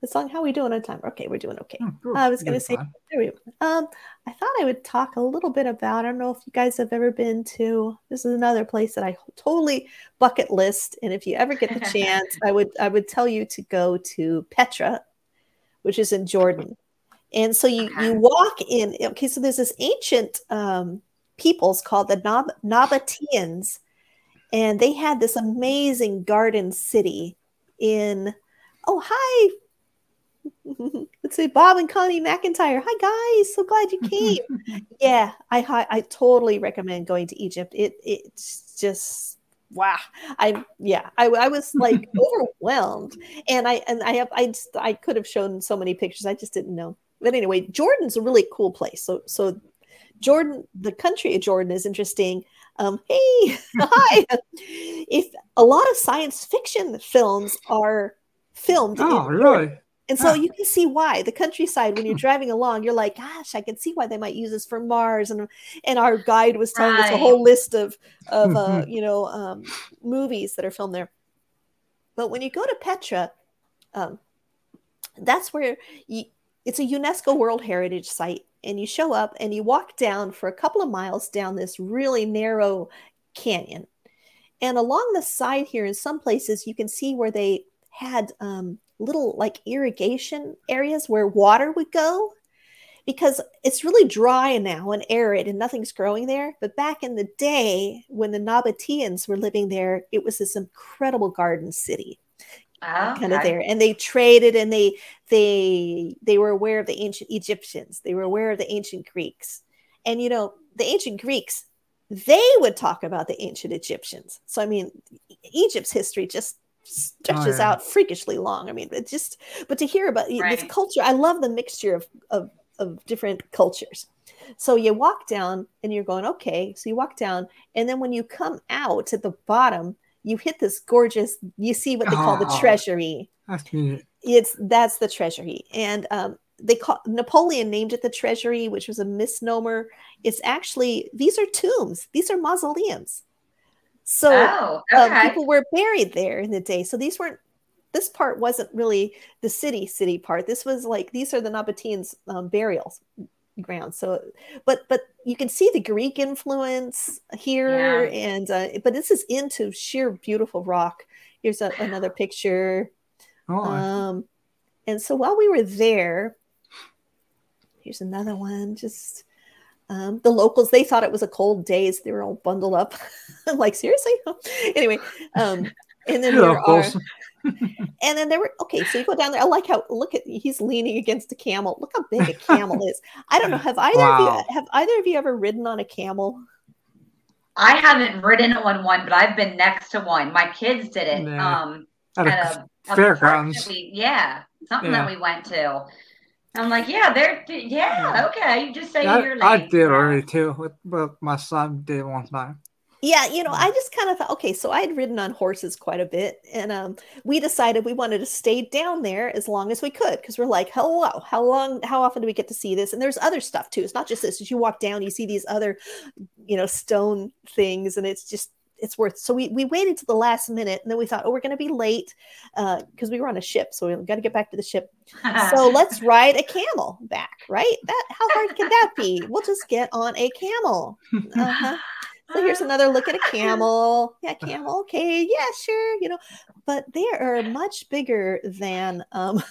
the song, how are we doing on time? Okay, we're doing okay. Oh, cool. I was gonna say- fine. There we go. Um, I thought I would talk a little bit about. I don't know if you guys have ever been to. This is another place that I totally bucket list, and if you ever get the chance, I would I would tell you to go to Petra, which is in Jordan. And so you Okay. you walk in. Okay, so there's this ancient um, peoples called the Nab- Nabateans, and they had this amazing garden city in. Oh, hi. Let's say Bob and Connie McIntyre. Hi guys, so glad you came. yeah, I I totally recommend going to Egypt. It it's just wow. I yeah, I, I was like overwhelmed, and I and I have I just, I could have shown so many pictures. I just didn't know. But anyway, Jordan's a really cool place. So so Jordan, the country of Jordan is interesting. Um, hey, hi. if a lot of science fiction films are filmed in Oh, Jordan. really? And so Ah. you can see why the countryside, when you're driving along, you're like, gosh, I can see why they might use this for Mars. And and our guide was telling us a whole list of of uh, you know um, movies that are filmed there. But when you go to Petra, um, that's where you, it's a UNESCO World Heritage Site, and you show up and you walk down for a couple of miles down this really narrow canyon. And along the side here, in some places, you can see where they had um, little like irrigation areas where water would go because it's really dry now and arid and nothing's growing there. But back in the day, when the Nabateans were living there, it was this incredible garden city Ah, oh, kind of there and they traded and they they they were aware of the ancient egyptians. They were aware of the ancient greeks. And you know the ancient greeks they would talk about the ancient egyptians. So i mean egypt's history just stretches yeah. out freakishly long. I mean it just but to hear about this culture i love the mixture of, of of different cultures. So you walk down and you're going okay. So you walk down and then when you come out at the bottom you hit this gorgeous you see what they call the Oh. treasury. That's neat. it's that's the treasury. And um they call napoleon named it the treasury which was a misnomer. It's actually these are tombs. These are mausoleums. So Oh, um, okay. people were buried there in the day. So these weren't this part wasn't really the city city part. This was like these are the nabateans um, burial grounds so but but you can see the greek influence here Yeah. and uh, but this is into sheer beautiful rock here's a, another picture Oh, um, and so while we were there, here's another one. Just um, the locals, they thought it was a cold day, so they were all bundled up. Like, seriously? anyway, um, and then Hello, there are, and then there were okay. So you go down there. I like how look at he's leaning against a camel. Look how big a camel is. I don't know. Have either Wow. of you have either of you ever ridden on a camel? I haven't ridden on one, but I've been next to one. My kids did it. Nah. Um, At at a a a Fairgrounds. we- yeah, something Yeah. that we went to. I'm like, yeah, they're yeah, okay. You just say I, you're late. I did already too. With, with my son did one time. Yeah, you know, I just kind of thought, okay, so I'd ridden on horses quite a bit, and um, we decided we wanted to stay down there as long as we could because we're like, hello, how long, how often do we get to see this? And there's other stuff too. It's not just this. As you walk down, you see these other, you know, stone things, and it's just it's worth. So we we waited to the last minute, and then we thought, oh, we're going to be late because we were on a ship, so we got to get back to the ship. So let's ride a camel back, right? That how hard can that be? We'll just get on a camel. Uh-huh. So here's another look at a camel. Yeah, camel. Okay, yeah, sure. You know, but they are much bigger than. um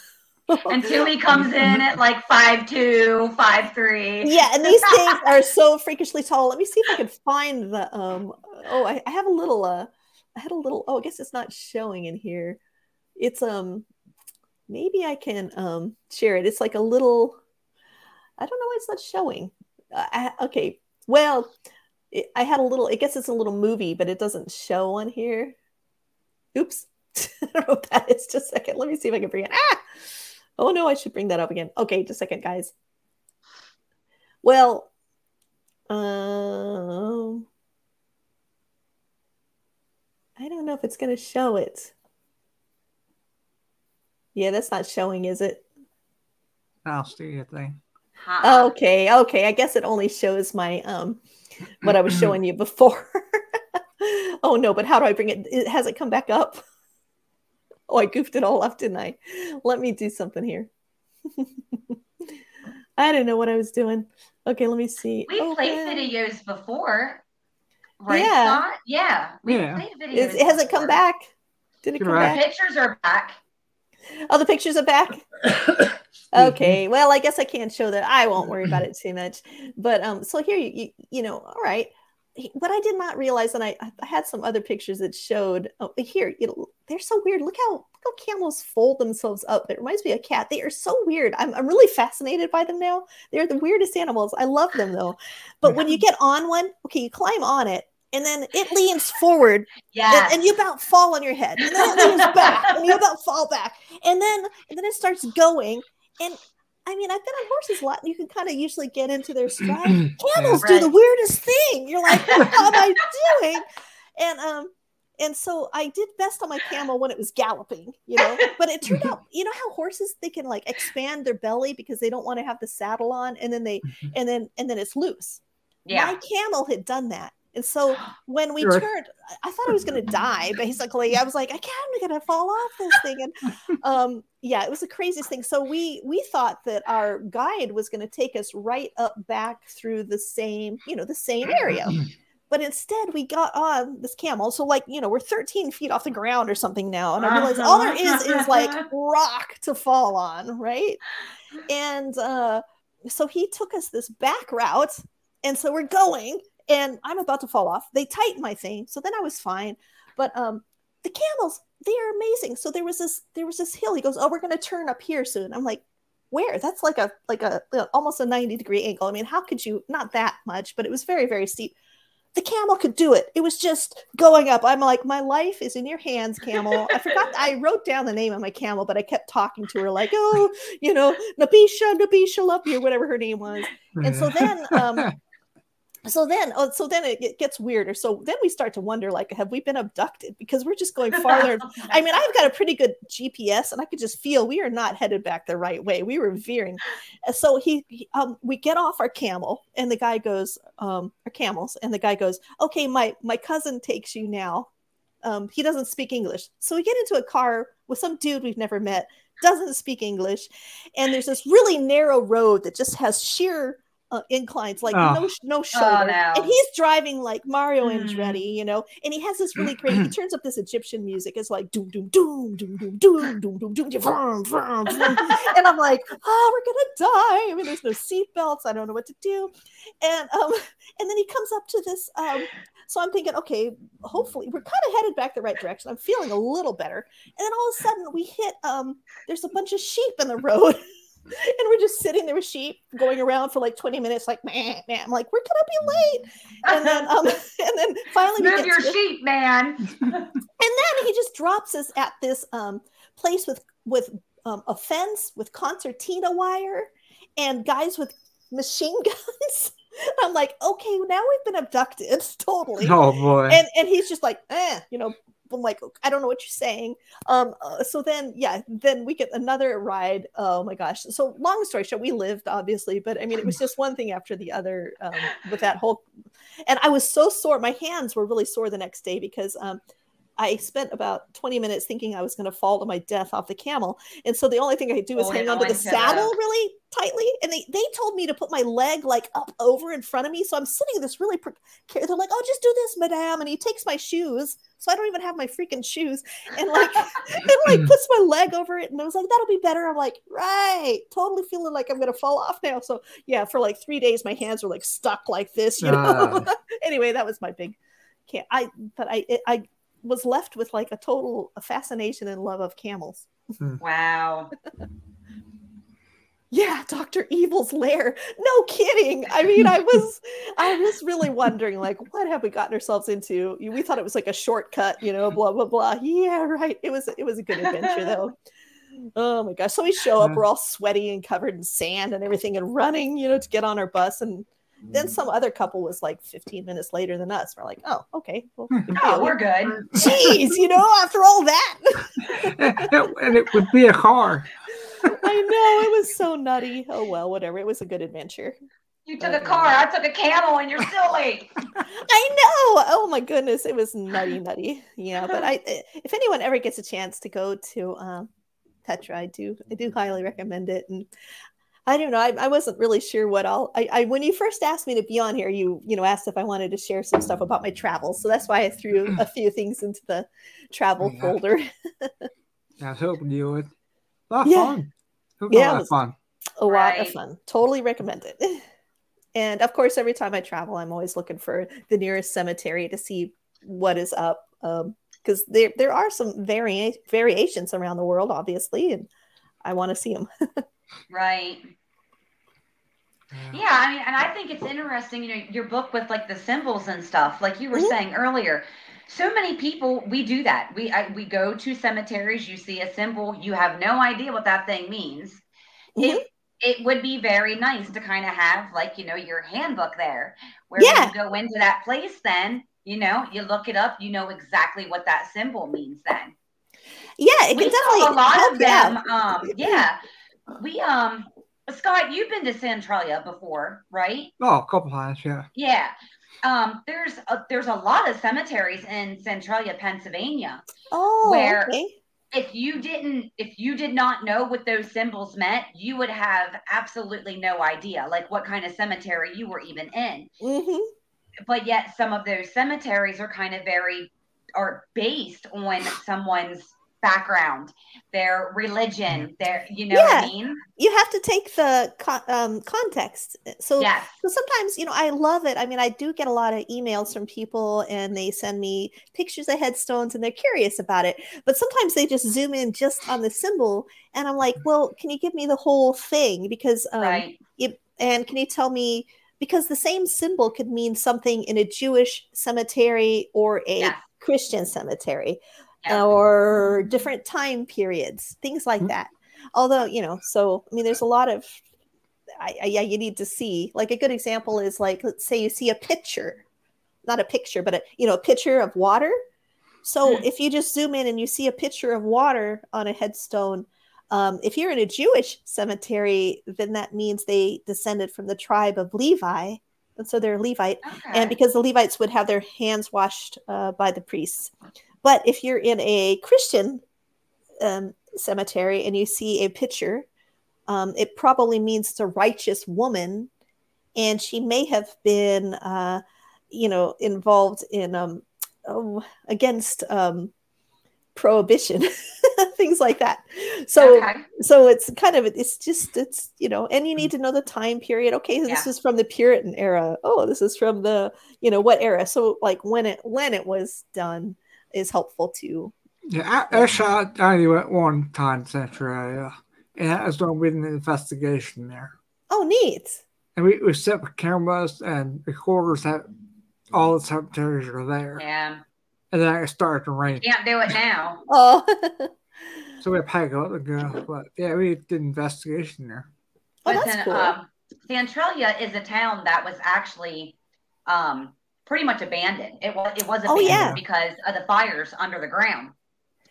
Until he comes in at like five two, five three. Yeah, and these things are so freakishly tall. Let me see if I can find the. um Oh, I, I have a little. uh I had a little. Oh, I guess it's not showing in here. It's um. Maybe I can um share it. It's like a little. I don't know why it's not showing. Uh, I, okay, well, it, I had a little. I guess it's a little movie, but it doesn't show on here. Oops, I don't know what that is. Just a second. Let me see if I can bring it. Ah, oh no, I should bring that up again. Okay, just a second, guys. Well, um, I don't know if it's going to show it. Yeah, that's not showing, is it? I'll see a thing. Huh. Okay, okay. I guess it only shows my um what I was mm-hmm. showing you before. oh no, but how do I bring it? it? Has it come back up? Oh, I goofed it all up, didn't I? Let me do something here. I didn't know what I was doing. Okay, let me see. We've played Open. videos before. Right, Yeah. Scott? Yeah. We've Yeah. played videos. Is, has it come back? Did it You're come right. back? Pictures are back. Oh, the pictures are back. Okay, well, I guess I can't show that. I won't worry about it too much. But um, so here you you, you know, all right. What I did not realize, and I, I had some other pictures that showed oh, here. You know, they're so weird. Look how look how camels fold themselves up. It reminds me of a cat. They are so weird. I'm I'm really fascinated by them now. They're the weirdest animals. I love them though. But when you get on one, okay, you climb on it. And then it leans forward Yeah. and, and you about fall on your head and then it leans back and you about fall back and then and then it starts going and i mean i've been on horses a lot and you can kind of usually get into their stride camels do the weirdest thing you're like what am i doing and um and so i did best on my camel when it was galloping you know but it turned out you know how horses they can like expand their belly because they don't want to have the saddle on and then they and then and then it's loose yeah. my camel had done that. And so when we Right. turned, I- I thought I was going to die. Basically, I was like, I can't, I'm going to fall off this thing. And um, yeah, it was the craziest thing. So we we thought that our guide was going to take us right up back through the same, you know, the same area. But instead, we got on this camel. So, like, you know, we're 13 feet off the ground or something now. And I realized all there is is like rock to fall on, right? And uh, so he took us this back route. And so we're going, and I'm about to fall off. They tightened my thing. So then I was fine. But um, the camels, they are amazing. So there was this, there was this hill. He goes, Oh, we're gonna turn up here soon. I'm like, where? That's like a like a almost a 90 degree angle. I mean, how could you not that much, but it was very, very steep. The camel could do it. It was just going up. I'm like, my life is in your hands, camel. I forgot. I wrote down the name of my camel, but I kept talking to her like, oh, you know, Nabisha, Nabisha, love you, whatever her name was. And so then, um, so then, oh, so then it gets weirder. So then we start to wonder, like, have we been abducted? Because we're just going farther. I mean, I've got a pretty good GPS, and I could just feel we are not headed back the right way. We were veering. So he, he- um, we get off our camel, and the guy goes, um, our camels, and the guy goes, okay, my my cousin takes you now. Um, he doesn't speak English, so we get into a car with some dude we've never met, doesn't speak English, and there's this really narrow road that just has sheer uh, inclines, like Oh. no no shoulder, no. and he's driving like Mario Mm. Andretti, you know, and he has this really great. he turns up this Egyptian music. It's like doom doom doom doom doom doom doom doom doom, vroom, vroom, vroom. and I'm like, oh, we're gonna die. I mean, there's no seatbelts. I don't know what to do, and um, and then he comes up to this um. So I'm thinking, okay, hopefully we're kind of headed back the right direction. I'm feeling a little better. And then all of a sudden we hit um there's a bunch of sheep in the road. and we're just sitting there with sheep going around for like 20 minutes, like man, man. I'm like, we're gonna be late. And then um and then finally we Move get your to the- sheep, man. and then he just drops us at this um place with with um, a fence with concertina wire and guys with machine guns. I'm like, okay, now we've been abducted totally. Oh boy. And and he's just like, eh, you know, I'm like, I don't know what you're saying. Um, uh, so then, yeah, then we get another ride. Oh my gosh! So long story short, we lived obviously, but I mean, it was just one thing after the other um, with that whole. And I was so sore; my hands were really sore the next day because um, I spent about 20 minutes thinking I was going to fall to my death off the camel. And so the only thing I could do was Oh, hang no, onto the saddle the- really tightly. And they, they told me to put my leg like up over in front of me. So I'm sitting in this really, precar- they're like, oh, just do this, madame. And he takes my shoes. So I don't even have my freaking shoes. And like, and like hmm. puts my leg over it. And I was like, that'll be better. I'm like, right. Totally feeling like I'm going to fall off now. So yeah, for like three days, my hands were like stuck like this, you know? Ah. anyway, that was my big, can't, I, but I, it, I, was left with like a total fascination and love of camels. Hmm. Wow. Yeah, Dr. Evil's lair. No kidding. I mean, I was I was really wondering like what have we gotten ourselves into? We thought it was like a shortcut, you know, blah blah blah. Yeah, right. It was it was a good adventure though. Oh my gosh. So we show up, we're all sweaty and covered in sand and everything and running, you know, to get on our bus and then mm. some other couple was like 15 minutes later than us. We're like, oh, okay. Well, hmm. big Oh, we're good. Jeez, you know, after all that. and it would be a car. I know it was so nutty. Oh well, whatever. It was a good adventure. You took a car. I took a camel, and you're still late. I know. Oh my goodness, it was nutty, nutty. Yeah, but I, eh, if anyone ever gets a chance to go to um, Petra, I do, I do highly recommend it. And I don't know, I, I wasn't really sure what all. I, I when you first asked me to be on here, you, you know, asked if I wanted to share some stuff about my travels. So that's why I threw a few things into the travel Yeah. folder. I was hoping you would. A lot of Yeah. fun. Hope Yeah, a lot of fun. a lot of fun. Totally recommend it. And of course, every time I travel, I'm always looking for the nearest cemetery to see what is up. Um, because there there are some vari- variations around the world, obviously, and I want to see them. Right. Yeah, I mean, and I think it's interesting, you know, your book with like the symbols and stuff, like you were Mhm. saying earlier. So many people we do that. We I, we go to cemeteries, you see a symbol, you have no idea what that thing means. It it would be very nice to kind of have like, you know, your handbook there where when Yeah. you go into that place then, you know, you look it up, you know exactly what that symbol means then Yeah, it we can definitely a lot help of them. Um, yeah, we um, Scott, you've been to Centralia before, right? Oh, a couple times, yeah. Yeah. Um, there's a, there's a lot of cemeteries in Centralia, Pennsylvania. Oh, where- okay. If you didn't, if you did not know what those symbols meant, you would have absolutely no idea, like what kind of cemetery you were even in. hmm But yet, some of those cemeteries are kind of very are based on someone's background, their religion, their you know what I mean? You have to take the con- um, context. So Yes. So sometimes, you know, I love it. I mean, I do get a lot of emails from people and they send me pictures of headstones and they're curious about it. But sometimes they just zoom in just on the symbol. And I'm like, well, can you give me the whole thing? Because, um, right. it, and can you tell me, because the same symbol could mean something in a Jewish cemetery or a Yes. Christian cemetery Yeah. or different time periods, things like Mhm. that. Although, you know, so I mean, there's a lot of, I, I, yeah, you need to see. Like a good example is like, let's say you see a picture, not a picture, but a you know, a picture of water. So Hmm. if you just zoom in and you see a picture of water on a headstone, um, if you're in a Jewish cemetery, then that means they descended from the tribe of Levi, and so they're Levite Okay. and because the Levites would have their hands washed uh, by the priests. But if you're in a Christian um, cemetery and you see a picture, um, it probably means it's a righteous woman, and she may have been, uh, you know, involved in um, oh, against um, prohibition, things like that. So okay. so it's kind of it's just it's you know and you need to know the time period okay this Yeah. is from the puritan era oh this is from the you know what era so like when it when it was done is helpful to Yeah, I, I only went one time to Centralia, and that was when we did an investigation there. oh neat And we, we set up cameras and recorders that all the cemeteries are there. Yeah. And then it started to rain. Can't do it now. oh So we probably go to go, but yeah, we did investigation there. Oh, But that's then, cool. um, Centralia is a town that was actually um, pretty much abandoned. It was it was Oh, abandoned yeah. because of the fires under the ground.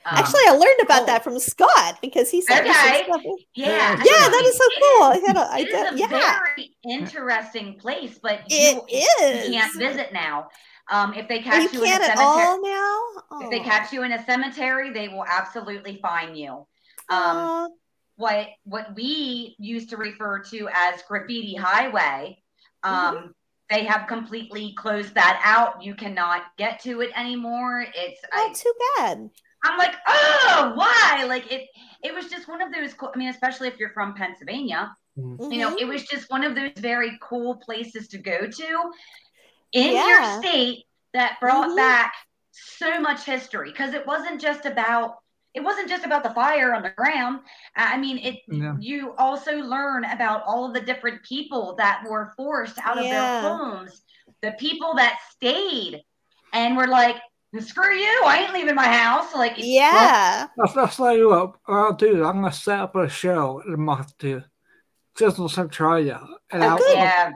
Um, Actually, I learned about cool. that from Scott because he said Okay. stuff. yeah, Yeah, Yeah, that is so It cool. I had a, I It is did, a yeah, very interesting place, but it you, is. you can't visit now. Um, if they Oh, catch you you, can't in a at cemetery, all now. if they Oh. catch you in a cemetery, they will absolutely fine you. Um, Aw. what what we used to refer to as graffiti highway um Mm-hmm. They have completely closed that out you cannot get to it anymore it's oh, I, too bad. i'm like oh why like it it was just one of those cool i mean especially if you're from pennsylvania you know it was just one of those very cool places to go to in Yeah. your state that brought Mhm. back so much history because it wasn't just about it wasn't just about the fire on the ground i I mean it Yeah. you also learn about all of the different people that were forced out of Yeah. their homes the people that stayed and were like screw you i ain't leaving my house like yeah. That's, that's like what I'll do. I'm gonna set up a show in a month to just on Centralia, and Oh, I'll, good. yeah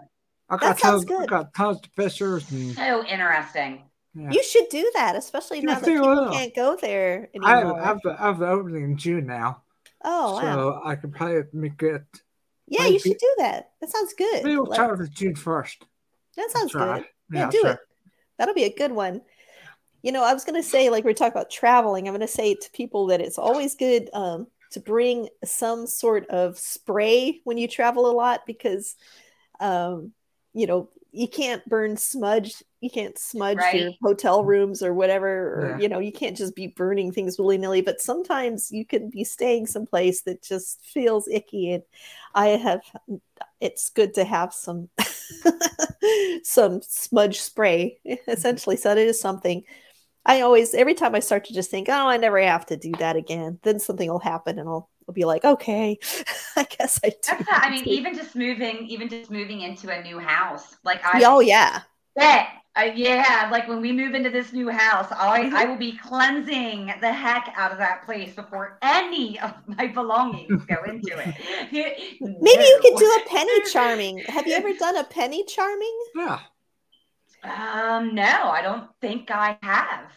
I That got sounds tons, I good. got tons of pictures, and so interesting yeah. You should do that, especially Yeah, now that people can't go there I have, anymore. I have, the, I have the opening in June now, oh wow. so I can probably make it. Yeah, maybe- you should do that. That sounds good. Maybe we'll try with June first. that sounds good. Yeah, I'll do try. it. That'll be a good one. You know, I was going to say, like we are talking about traveling, I'm going to say to people that it's always good um, to bring some sort of spray when you travel a lot because, um, you know, you can't burn smudge. You can't smudge your hotel rooms or whatever, or, Yeah. you know, you can't just be burning things willy nilly. But sometimes you can be staying someplace that just feels icky. And I have, it's good to have some some smudge spray essentially so that is something i always every time i start to just think oh i never have to do that again then something will happen and i'll, I'll be like okay i guess i do That's not, I mean, even just moving, even just moving into a new house. Like I oh yeah bet, uh, yeah, like when we move into this new house, I. I will be cleansing the heck out of that place before any of my belongings go into it. maybe you could do a penny charming have you ever done a penny charming Yeah, Um, no, I don't think I have.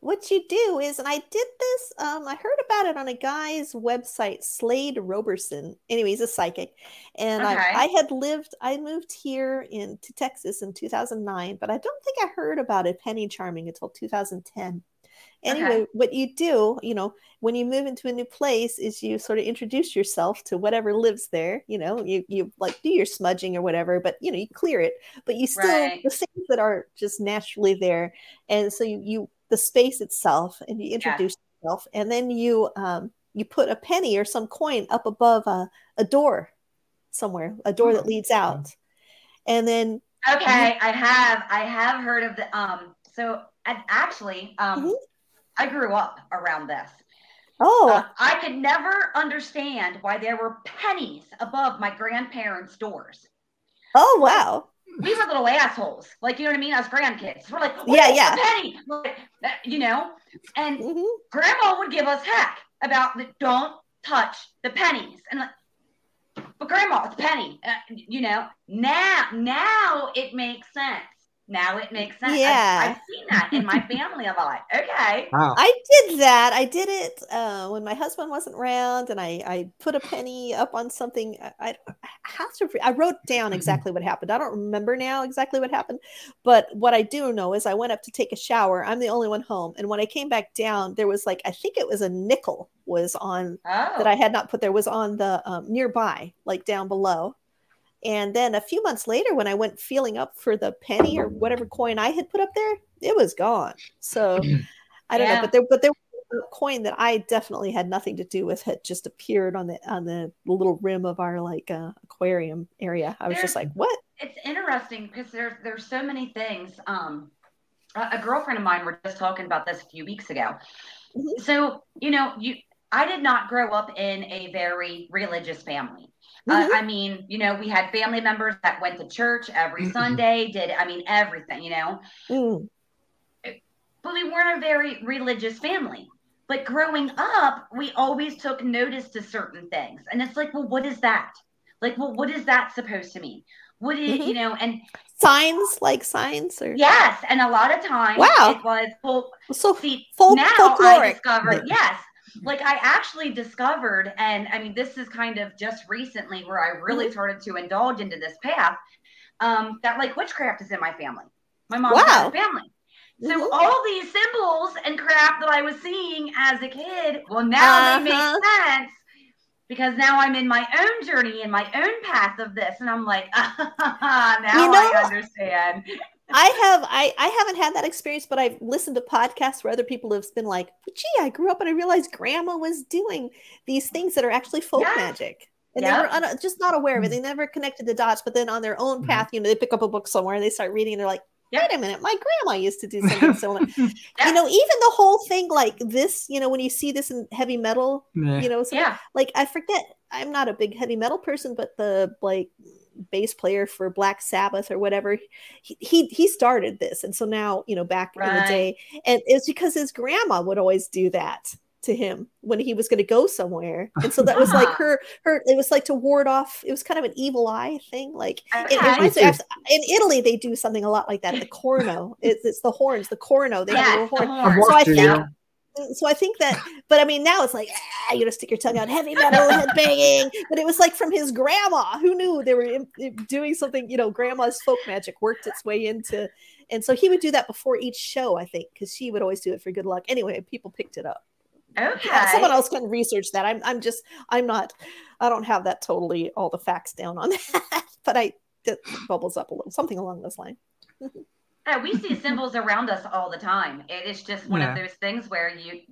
What you do is, and I did this, um, I heard about it on a guy's website, Slade Roberson. Anyway, he's a psychic. And Okay. I, I had lived, I moved here in to Texas in 2009, but I don't think I heard about it penny charming until 2010. Anyway, Okay. what you do, you know, when you move into a new place is you sort of introduce yourself to whatever lives there. You know, you you like do your smudging or whatever, but you know, you clear it, but you still Right. the things that are just naturally there. And so you you the space itself and you introduce yourself and then you um you put a penny or some coin up above a, a door somewhere, a door that Oh, leads out. And then Okay, I have I have heard of the um so and actually um Mhm. I grew up around this. oh Uh, I could never understand why there were pennies above my grandparents' doors. oh wow. We were little assholes, like you know what I mean, as grandkids. We're like, Yeah, yeah. penny, like, you know. And Mhm. Grandma would give us heck about the don't touch the pennies, and like, but Grandma, it's penny, uh, you know. Now, now it makes sense. Now it makes sense. I've- Yeah. I've, seen that in my family a lot. Okay. wow. I did that. I did it uh, when my husband wasn't around, and I, I put a penny up on something. I, I I have to. I wrote down exactly what happened. I don't remember now exactly what happened, but what I do know is I went up to take a shower. I'm the only one home, and when I came back down, there was like I think it was a nickel was on Oh. that I had not put there was on the um, nearby, like down below. And then a few months later, when I went feeling up for the penny or whatever coin I had put up there, it was gone. So I don't Yeah. know, but there, but there was a coin that I definitely had nothing to do with had just appeared on the on the little rim of our like uh, aquarium area. I was just like, what? it's interesting because there's there's so many things. Um, a, a girlfriend of mine were just talking about this a few weeks ago. Mhm. So you know, you I did not grow up in a very religious family. Mhm. Uh, I mean, you know, we had family members that went to church every Mhm. Sunday. Did I mean everything? You know, Mm, but we weren't a very religious family. But growing up, we always took notice to certain things. And it's like, well, what is that? Like, well, what is that supposed to mean? What is, Mhm. you know, and Signs like signs or yes, and a lot of times Wow. it was, well, so see, folk- now I discovered, yes, like I actually discovered, and I mean, this is kind of just recently where I really Mm-hmm. started to indulge into this path. Um, that like witchcraft is in my family, my mom's Wow. side of the family. So Mhm. all these symbols and crap that I was seeing as a kid, well, now they Uh-huh. make sense because now I'm in my own journey in my own path of this, and I'm like, ah, now You know- I understand. I have I I haven't had that experience, but I've listened to podcasts where other people have been like, "Gee, I grew up and I realized Grandma was doing these things that are actually folk Yeah. magic." And Yeah. they were un- just not aware of it. They never connected the dots. But then on their own Mhm. path, you know, they pick up a book somewhere and they start reading, and they're like, Yeah. "Wait a minute, my grandma used to do something similar." Yeah. You know, even the whole thing like this, you know, when you see this in heavy metal, Yeah. you know, so Yeah, like I forget, I'm not a big heavy metal person, but the like bass player for Black Sabbath or whatever, he he, he started this, and so now you know back in the day, and it's because his grandma would always do that to him when he was going to go somewhere, and so that was like her her. It was like to ward off. It was kind of an evil eye thing, like. It, it reminds me, in Italy, they do something a lot like that. The corno, it's, it's the horns, the corno. They have a Yes, the horn. I've horn. So I think- yeah. So I think that, but I mean, now it's like ah, you know, stick your tongue out, heavy metal, head banging. But it was like from his grandma. Who knew they were in, in doing something? You know, grandma's folk magic worked its way into, and so he would do that before each show. I think because she would always do it for good luck. Anyway, people picked it up. Okay. Yeah, someone else can research that. I'm, I'm just, I'm not, I don't have that totally all the facts down on that, but I it bubbles up a little, something along those lines. Yeah, we see symbols around us all the time. It is just one Yeah. of those things where you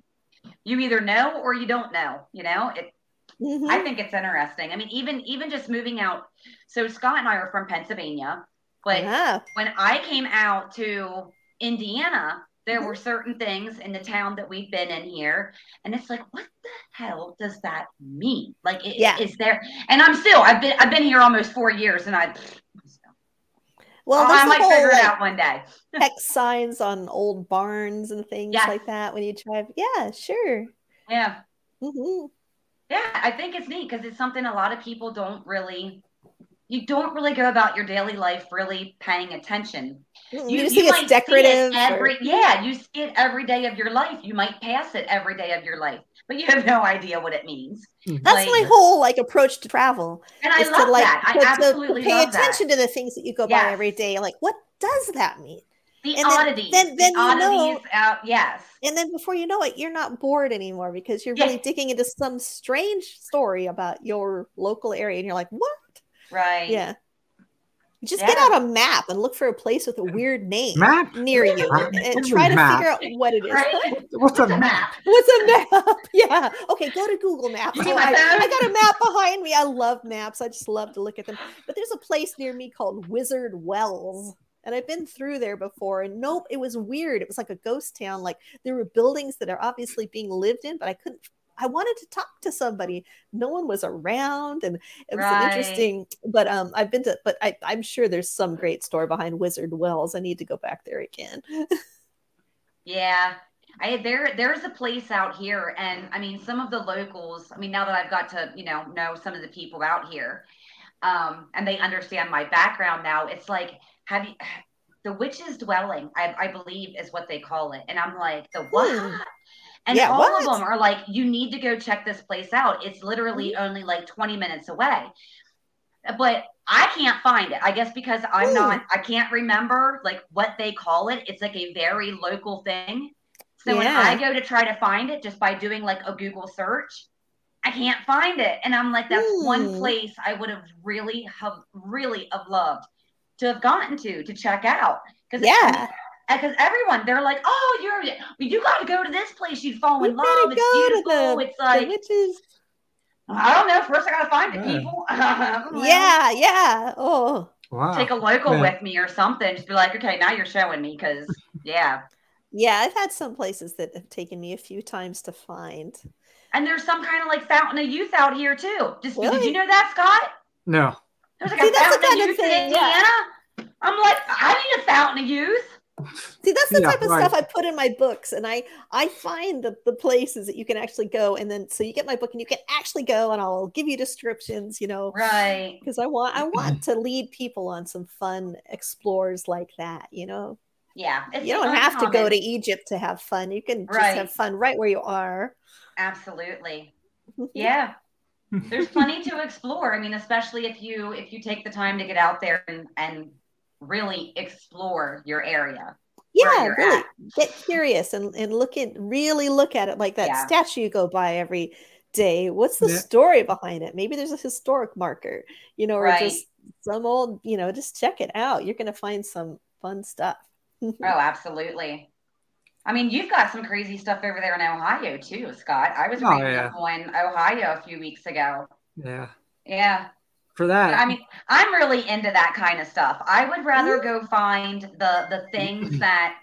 you either know or you don't know. You know, it. Mhm. I think it's interesting. I mean, even even just moving out. So Scott and I are from Pennsylvania, but yeah. when I came out to Indiana, there Mm-hmm. were certain things in the town that we've been in here, and it's like, what the hell does that mean? Like, i- Yeah. is there? And I'm still, I've been, I've been here almost four years, and I, Well, oh, I might whole figure it out one day. hex signs on old barns and things like that when you drive. Yeah, sure. Yeah, hmm yeah, I think it's neat because it's something a lot of people don't really. You don't really go about your daily life really paying attention. You, just think might it's see it decorative. or- yeah, you see it every day of your life. You might pass it every day of your life, but you have no idea what it means. Mm-hmm. That's like- my whole like approach to travel. And I love to like that. I to- to, absolutely pay love attention that. to the things that you go by every day. Like, what does that mean? The and then- oddities. then- then the you know- oddities out. Yes. And then before you know it, you're not bored anymore because you're Yeah. really digging into some strange story about your local area, and you're like, what? Right. Yeah. Just get out a map and look for a place with a weird name Map? near you Map? and What's try to map? figure out what it is. Right? What's a What's a map? map? What's a map? Yeah. Okay, go to Google Maps. Oh, I. I got a map behind me. I love maps. I just love to look at them. But there's a place near me called Wizard Wells. And I've been through there before. And nope, it was weird. It was like a ghost town. Like there were buildings that are obviously being lived in, but I couldn't I wanted to talk to somebody. No one was around, and it was Right. interesting. But um, I've been to, but I, I'm sure there's some great story behind Wizard Wells. I need to go back there again. Yeah. I there there's a place out here and I mean some of the locals, I mean now that I've got to, you know, know some of the people out here, um, and they understand my background now, it's like, have you the witch's dwelling, I, I believe is what they call it. And I'm like, the what? And Yeah, all of them are like, you need to go check this place out. It's literally Mm-hmm. only like 20 minutes away. But I can't find it. I guess because I'm Hmm. not, I can't remember like what they call it. It's like a very local thing. So when I go to try to find it just by doing like a Google search, I can't find it. And I'm like, that's one Hmm. place I would have really have really have loved to have gotten to to check out. Because Yeah. Because everyone they're like, oh, you're you got to go to this place. You'd fall You in love. gotta It's beautiful. the- it's The like witches. I don't know. First, I gotta find it, Yeah. people. Yeah, yeah. Oh, Wow. Take a local Yeah. with me or something. Just be like, okay, now you're showing me because yeah. yeah. I've had some places that have taken me a few times to find. And there's some kind of like fountain of youth out here too. Just did Really? you know that, Scott? No. There's like See, a that's the fountain kind of of youth in Indiana. yeah. I'm like, I need a fountain of youth. See, that's the Yeah, type of right. stuff I put in my books, and I I find the, the places that you can actually go, and then so you get my book, and you can actually go, and I'll give you descriptions, you know, Right. because I want I want mm-hmm. to lead people on some fun explores like that, you know. Yeah. You don't it's have to go to Egypt to have fun. You can just Right. have fun right where you are. Absolutely. Yeah. There's plenty to explore. I mean, especially if you if you take the time to get out there and, and really explore your area. Yeah, really at. get curious and, and look at really look at it like that Yeah. statue you go by every day. What's the Yeah. story behind it? Maybe there's a historic marker, you know, or Right. just some old, you know, just check it out. You're gonna find some fun stuff. Oh, absolutely. I mean, you've got some crazy stuff over there in Ohio too, Scott. I was Oh, reading yeah. up on Ohio a few weeks ago. Yeah. Yeah. For that, I mean, I'm really into that kind of stuff. I would rather go find the the things that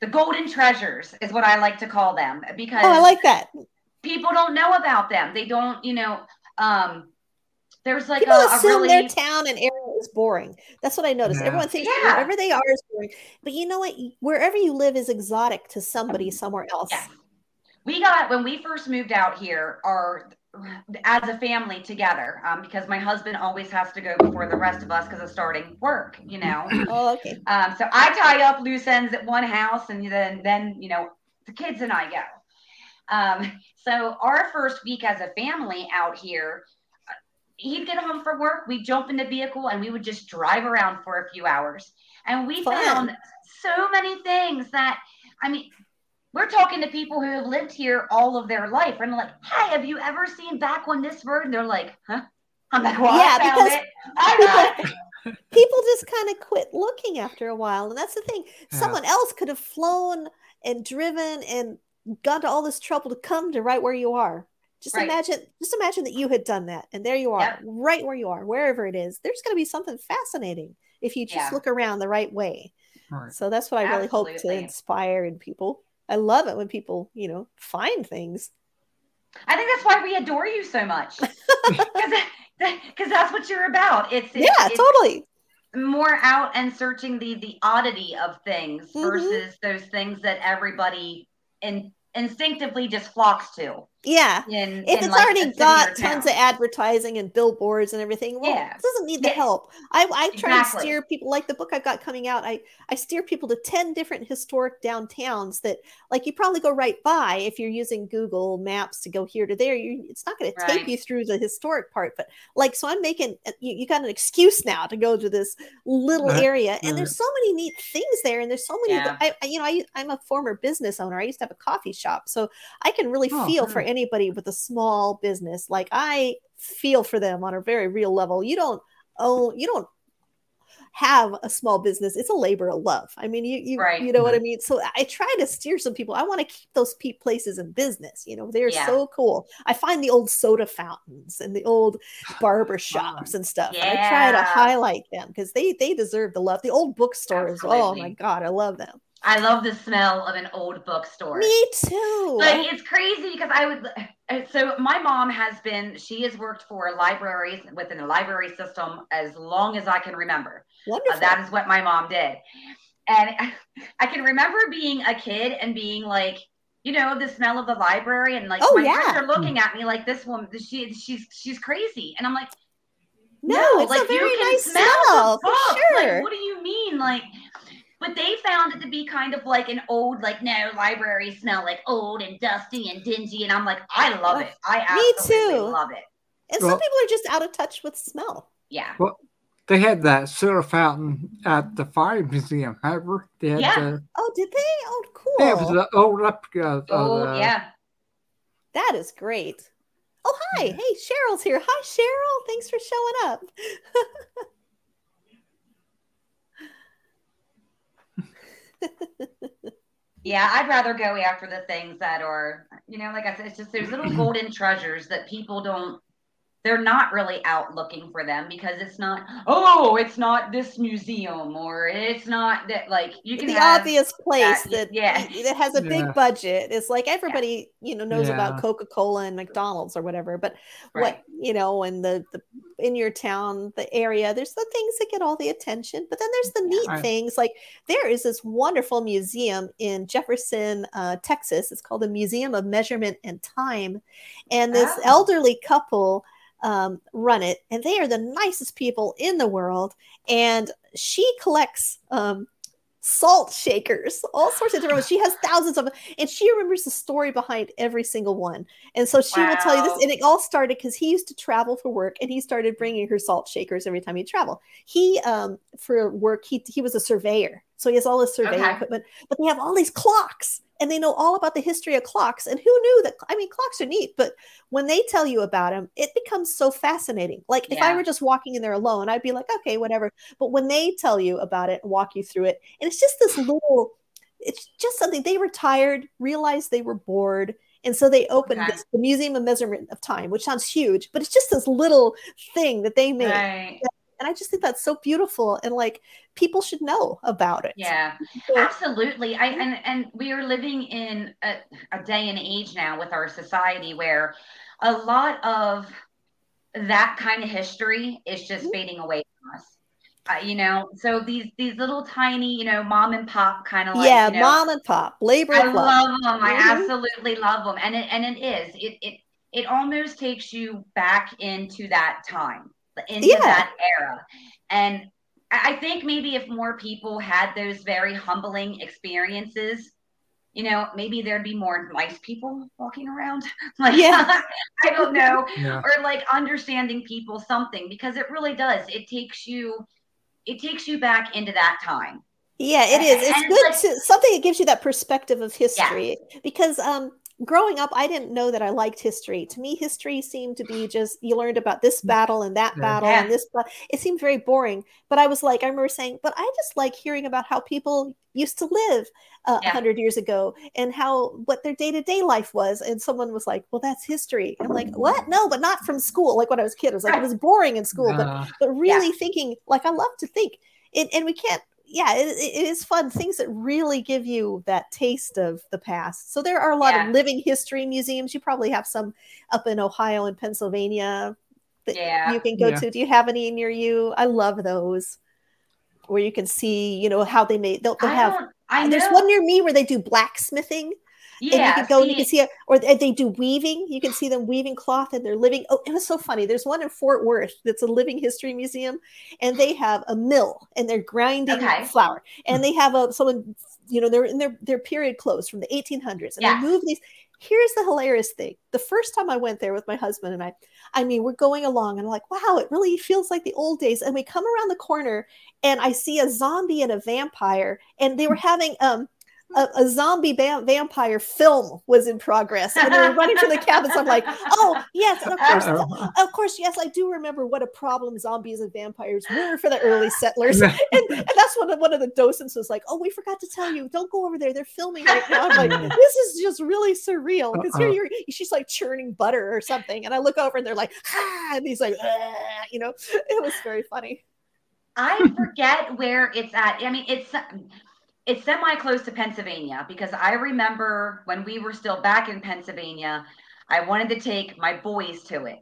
the golden treasures is what I like to call them because Oh, I like that. people don't know about them. They don't, you know, um there's like People a, a assume really their town and area is boring. That's what I noticed. Yeah. Everyone thinks Yeah. wherever they are is boring. But you know what? Wherever you live is exotic to somebody somewhere else. Yes. We got when we first moved out here, our as a family together, um, because my husband always has to go before the rest of us because of starting work, you know. Oh, okay. Um, so I tie up loose ends at one house, and then then you know the kids and I go. Um, so our first week as a family out here, he'd get home from work, we'd jump in the vehicle, and we would just drive around for a few hours. And we Fun. found so many things that I mean. We're talking to people who have lived here all of their life, and like, "Hey, have you ever seen back on this bird?" And they're like, "Huh?" I'm like, "Well, Yeah, I found because it. I got it." people just kind of quit looking after a while and that's the thing Yeah. someone else could have flown and driven and gone to all this trouble to come to right where you are just Right. imagine just imagine that you had done that and there you are Yep. right where you are wherever it is there's going to be something fascinating if you just Yeah. look around the right way right. so that's what i really hope to inspire in people i love it when people you know find things I think that's why we adore you so much. Because that's what you're about. It's, it's, yeah it's totally more out and searching the the oddity of things Mhm. versus those things that everybody in, instinctively just flocks to. Yeah In, if in it's like already city or got town. tons of advertising and billboards and everything, well, Yeah. it doesn't need the Yes. help. I, I try Exactly. to steer people like the book I've got coming out. I, I steer people to 10 different historic downtowns that like you probably go right by if you're using Google Maps to go here to there. You it's not going to take you through the historic part, but like so I'm making uh, you, you got an excuse now to go to this little area and there's so many neat things there and there's so many Yeah. I, I- you know I, I'm a former business owner. I used to have a coffee shop. So I can really Oh, feel for good. Anybody with a small business. Like I feel for them on a very real level. You don't own, you don't have a small business. It's a labor of love. I mean, you you, Right. you know what I mm-hmm. mean. So I try to steer some people. I want to keep those pe- places in business. You know, they're Yeah. so cool. I find the old soda fountains and the old barber shops and stuff. and I try to highlight them because they they deserve the love. The old bookstores. Oh my god, I love them. I love the smell of an old bookstore. Me too. Like it's crazy because I would. uh, So my mom has been. She has worked for libraries within the library system as long as I can remember. Wonderful. Uh, that is what my mom did. And I, I can remember being a kid and being like, you know, the smell of the library, and like Oh, my yeah. friends are looking at me like this woman, she, she's she's crazy, and I'm like, no, no, it's like a very you can nice smell, smell, for sure. Like, what do you mean, like? But they found it to be kind of like an old, like no libraries smell like old and dusty and dingy, and I'm like, I love it. I Me absolutely too. love it. and some people are just out of touch with smell. Yeah, Well, They had that soda fountain at the fire museum. Remember? They had Yeah. the, Oh, did they? Oh, cool. yeah, it was the old up. Uh, oh uh, yeah. That is great. Oh, hi. Yeah. Hey, Cheryl's here. Hi, Cheryl. Thanks for showing up. Yeah, I'd rather go after the things that are, you know, like I said, it's just those little golden treasures that people don't they're not really out looking for them because it's not oh it's not this museum or it's not that like you can the have obvious place that- that yeah. that has a Yeah. big budget. It's like everybody, you know, knows Yeah. about Coca-Cola and McDonald's or whatever. But Right. what you know, in the, the in your town, the area, there's the things that get all the attention. But then there's the neat Right. things. Like there is this wonderful museum in Jefferson, uh, Texas. It's called the Museum of Measurement and Time, and this Oh. elderly couple um, run it, and they are the nicest people in the world. And she collects um, salt shakers, all sorts of different ones. She has thousands of them, and she remembers the story behind every single one. And so she will tell you this. And it all started because he used to travel for work, and he started bringing her salt shakers every time he traveled. He, um, for work, he he was a surveyor, so he has all this surveying Okay. equipment. But they have all these clocks, and they know all about the history of clocks. And who knew that? I mean, clocks are neat, but when they tell you about them, it becomes so fascinating. Like if I were just walking in there alone, I'd be like, okay, whatever. But when they tell you about it and walk you through it, and it's just this little, it's just something they retired, realized they were bored. And so they opened Okay. this, the Museum of Measurement of Time, which sounds huge, but it's just this little thing that they made. right And I just think that's so beautiful. And like people should know about it. yeah Absolutely. I and and we are living in a, a day and age now with our society where a lot of that kind of history is just Mhm. fading away from us. Uh, you know, so these these little tiny, you know, mom and pop kind of like yeah, you know, mom and pop, labor I love. them. I Mhm. absolutely love them, and it and it is it it it almost takes you back into that time, into Yeah. that era, and I I think maybe if more people had those very humbling experiences, you know, maybe there'd be more nice people walking around. Like, Yeah. I don't know, Yeah. or like understanding people something because it really does. It takes you, it takes you back into that time. Yeah, it is. It's And it's good like- to something that gives you that perspective of history. Because um growing up, I didn't know that I liked history. To me, history seemed to be just you learned about this battle and that battle Yeah. and this ba- it seemed very boring. But I was like, I remember saying, but I just like hearing about how people used to live uh, a Yeah. hundred years ago and how what their day-to-day life was. And someone was like, Well, that's history. I'm like, what? No, but not from school. Like when I was a kid, I was like, it was boring in school, but Uh, but really thinking like i love to think it, and we can't yeah it, it it is fun things that really give you that taste of the past so there are a lot Yeah. of living history museums you probably have some up in ohio and pennsylvania that Yeah. you can go Yeah. to do you have any near you i love those where you can see you know how they made they'll, they'll I have don't. I know. there's one near me where they do blacksmithing and you Yeah. can go and you can see it, or they they do weaving. You can see them weaving cloth and they're living. Oh, it was so funny. There's one in Fort Worth that's a living history museum, and they have a mill and they're grinding Okay. flour, and they have a someone, you know, they're in their their period clothes from the 1800s, and Yes. they move these. Here's the hilarious thing: the first time I went there with my husband and I, I mean, we're going along, and I'm like, wow, it really feels like the old days. And we come around the corner, and I see a zombie and a vampire, and they were having um a, a zombie va- vampire film was in progress and they were running to the cabins. I'm like, oh yes, of course, of course, yes, I do remember what a problem zombies and vampires were for the early settlers. And, and that's one of one of the docents was like, oh, we forgot to tell you, don't go over there. They're filming right now. I'm like, this is just really surreal because here you're she's like churning butter or something, and I look over and they're like, ah, and he's like, "Ah," you know, it was very funny. I forget where it's at. I mean, it's it's semi close to Pennsylvania because I remember when we were still back in Pennsylvania, I wanted to take my boys to it.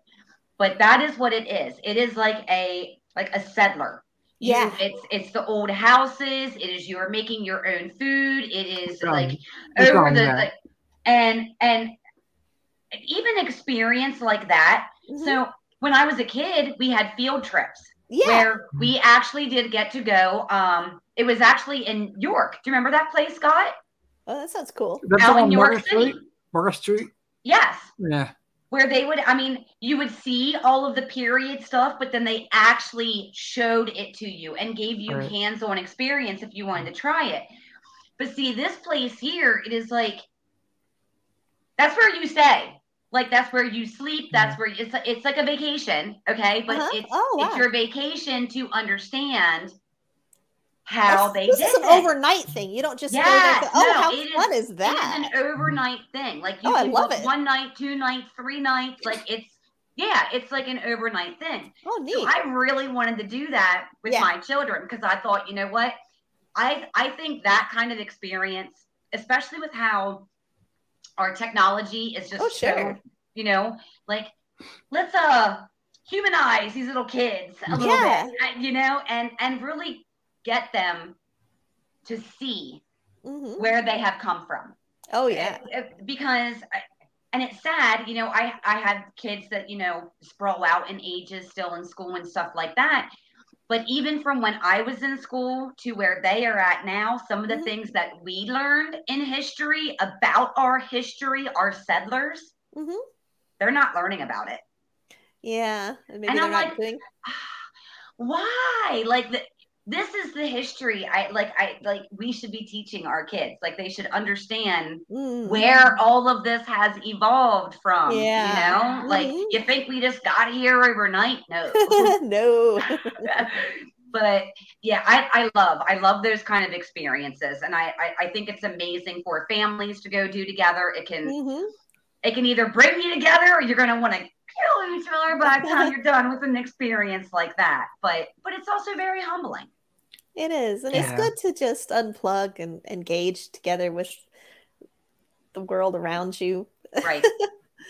But that is what it is. It is like a like a settler. You- Yeah. it's it's the old houses. It is you are making your own food. It is Um, like it's over the, that. the and and even experience like that. Mhm. So when I was a kid, we had field trips yeah, where we actually did get to go. Um, it was actually in York. Do you remember that place, Scott? oh, that sounds cool. That's Out in York Market City. Street. Market Street. Yes. Yeah. Where they would, I mean, you would see all of the period stuff, but then they actually showed it to you and gave you Right. hands on experience if you wanted to try it. But see, this place here, it is like that's where you stay. Like that's where you sleep. That's where it's it's like a vacation, okay? But Uh-huh. it's Oh, it's your vacation to understand how That's- they this did is an it. overnight thing. You don't just go there and Yes, go, oh, no, how fun is- is, that? It is an overnight thing. Like you Oh, I can love it. one night, two nights, three nights. Like it's Yeah, it's like an overnight thing. Oh, neat. So I really wanted to do that with Yeah. my children because I thought, you know what? I I think that kind of experience, especially with how our technology is just Oh, so, sure. you know, like let's uh humanize these little kids a little Yeah. bit, you know, and and really get them to see Mhm. where they have come from Oh, yeah. uh, because I- and it's sad you know i i had kids that you know sprawl out in ages still in school and stuff like that but even from when i was in school to where they are at now some of the Mhm. things that we learned in history about our history our settlers Mhm. they're not learning about it Yeah. And maybe And I'm not like, doing. why like the, this is the history i like i like we should be teaching our kids like they should understand Mm. where all of this has evolved from. Yeah. You know, like Mhm. you think we just got here overnight? No. no. but yeah, I, I love I love those kind of experiences, and I, I I think it's amazing for families to go do together. It can Mhm. it can either bring you together, or you're gonna want to kill each other by the time you're done with an experience like that. But but it's also very humbling. It is. And it's good to just unplug and engage together with the world around you. Right.